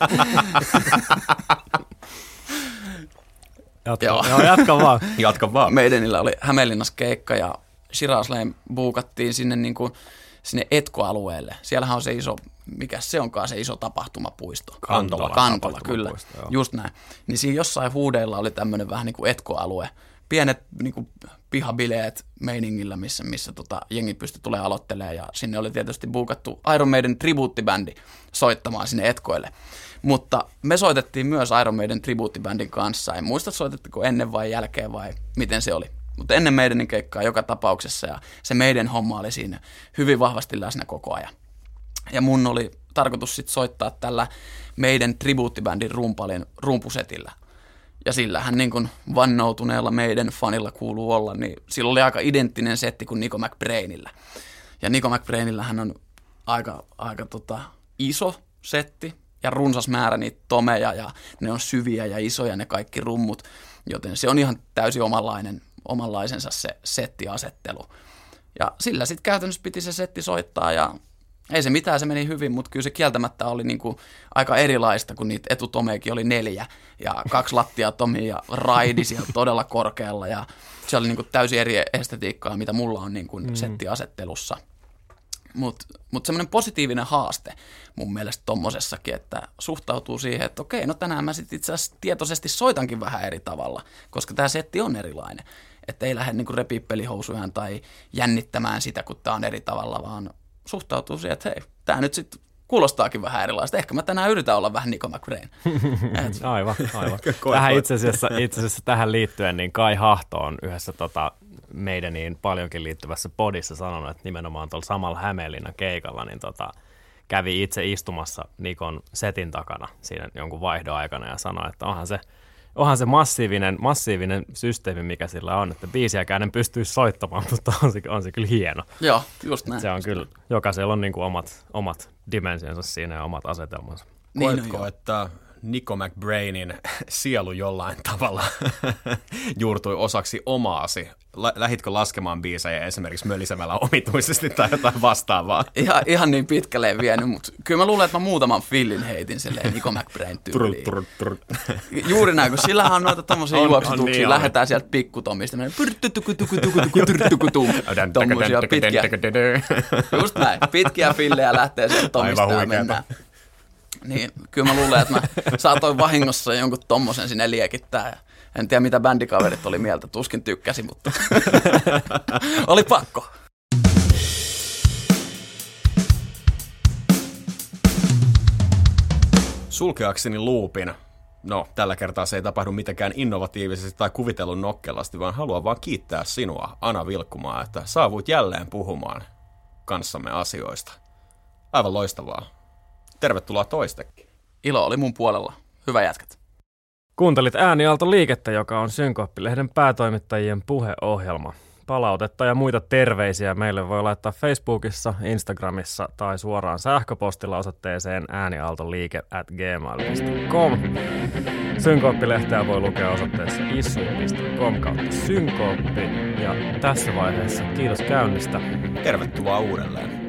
Jatka, joo. joo, jatka vaan. jatka vaan. Maidenilla oli Hämeenlinnassa keikka ja Shiraz Lane buukattiin sinne niin kuin – sinne Etko-alueelle. Siellähän on se iso, mikä se onkaan se iso tapahtumapuisto. Kantola. Kantola, kyllä. Joo. Just näin. Niin siinä jossain huudeilla oli tämmöinen vähän niin kuin Etko-alue. Pienet niin kuin pihabileet meiningillä, missä, missä tota, jengi pystyi tulee aloittelemaan. Ja sinne oli tietysti buukattu Iron Maiden tribuuttibändi soittamaan sinne Etkoille. Mutta me soitettiin myös Iron Maiden tribuuttibändin kanssa. En muista, soitettiko ennen vai jälkeen vai miten se oli. Mutta ennen meidän keikkaa joka tapauksessa ja se meidän homma oli siinä hyvin vahvasti läsnä koko ajan. Ja mun oli tarkoitus sitten soittaa tällä meidän tribuuttibändin rumpalin rumpusetillä. Ja sillähän niin kuin vannoutuneella meidän fanilla kuuluu olla, niin sillä oli aika identtinen setti kuin Nico McBrainillä. Ja Nico McBrainillähän on aika, aika tota, iso setti ja runsas määrä niitä tomeja ja ne on syviä ja isoja ne kaikki rummut, joten se on ihan täysin omanlainen omanlaisensa se settiasettelu. Ja sillä sitten käytännössä piti se setti soittaa ja ei se mitään, se meni hyvin, mutta kyllä se kieltämättä oli niinku aika erilaista, kun niitä etutomeekin oli neljä ja kaksi lattiatomia ja raidi siellä todella korkealla ja se oli niinku täysin eri estetiikkaa, mitä mulla on niinku mm. settiasettelussa. Mutta mut semmoinen positiivinen haaste mun mielestä tommosessakin, että suhtautuu siihen, että okei, no tänään mä sitten itse asiassa tietoisesti soitankin vähän eri tavalla, koska tämä setti on erilainen että ei lähde niin repiä pelihousujaan tai jännittämään sitä, kun tämä on eri tavalla, vaan suhtautuu siihen, että hei, tämä nyt sitten kuulostaakin vähän erilaista. Ehkä mä tänään yritän olla vähän Nico McRae. aivan, aivan. tähän itse asiassa, itse asiassa tähän liittyen, niin Kai Hahto on yhdessä tota, meidän niin paljonkin liittyvässä podissa sanonut, että nimenomaan tuolla samalla Hämeenlinnan keikalla, niin tota, kävi itse istumassa Nikon setin takana siinä jonkun vaihdon aikana ja sanoi, että onhan se – onhan se massiivinen, massiivinen systeemi, mikä sillä on, että biisiäkään en pystyisi soittamaan, mutta on se, on se kyllä hieno. Joo, just näin. Se on kyllä, jokaisella on niin kuin omat, omat dimensionsa siinä ja omat asetelmansa. Niin, Koetko, no, että Nico McBrainin sielu jollain tavalla juurtui osaksi omaasi? Lähitkö laskemaan biisejä esimerkiksi mölisemällä omituisesti tai jotain vastaavaa? Ihan, ihan niin pitkälle ei vienyt, mutta kyllä mä luulen, että mä muutaman fillin heitin silleen Nico McBrain tyyliin. Juuri näin, kun sillähän on noita tommosia juoksutuksia, niin lähdetään sieltä pikkutomista, tommosia pitkiä, just näin, pitkiä fillejä lähtee sieltä tomista ja mennään. Niin, kyllä mä luulen, että mä saatoin vahingossa jonkun tommosen sinne liekittää. Ja en tiedä, mitä bändikaverit oli mieltä, tuskin tykkäsi, mutta oli pakko. Sulkeakseni luupin, no tällä kertaa se ei tapahdu mitenkään innovatiivisesti tai kuvitellun nokkelasti, vaan haluan vaan kiittää sinua, Ana Vilkkumaa, että saavuit jälleen puhumaan kanssamme asioista. Aivan loistavaa. Tervetuloa toistekin. Ilo oli mun puolella. Hyvä jätkät. Kuuntelit Äänialto liikettä, joka on Synkoppilehden päätoimittajien puheohjelma. Palautetta ja muita terveisiä meille voi laittaa Facebookissa, Instagramissa tai suoraan sähköpostilla osoitteeseen äänialtoliike at gmail.com. Synkooppilehteä voi lukea osoitteessa issu.com kautta synkooppi. Ja tässä vaiheessa kiitos käynnistä. Tervetuloa uudelleen.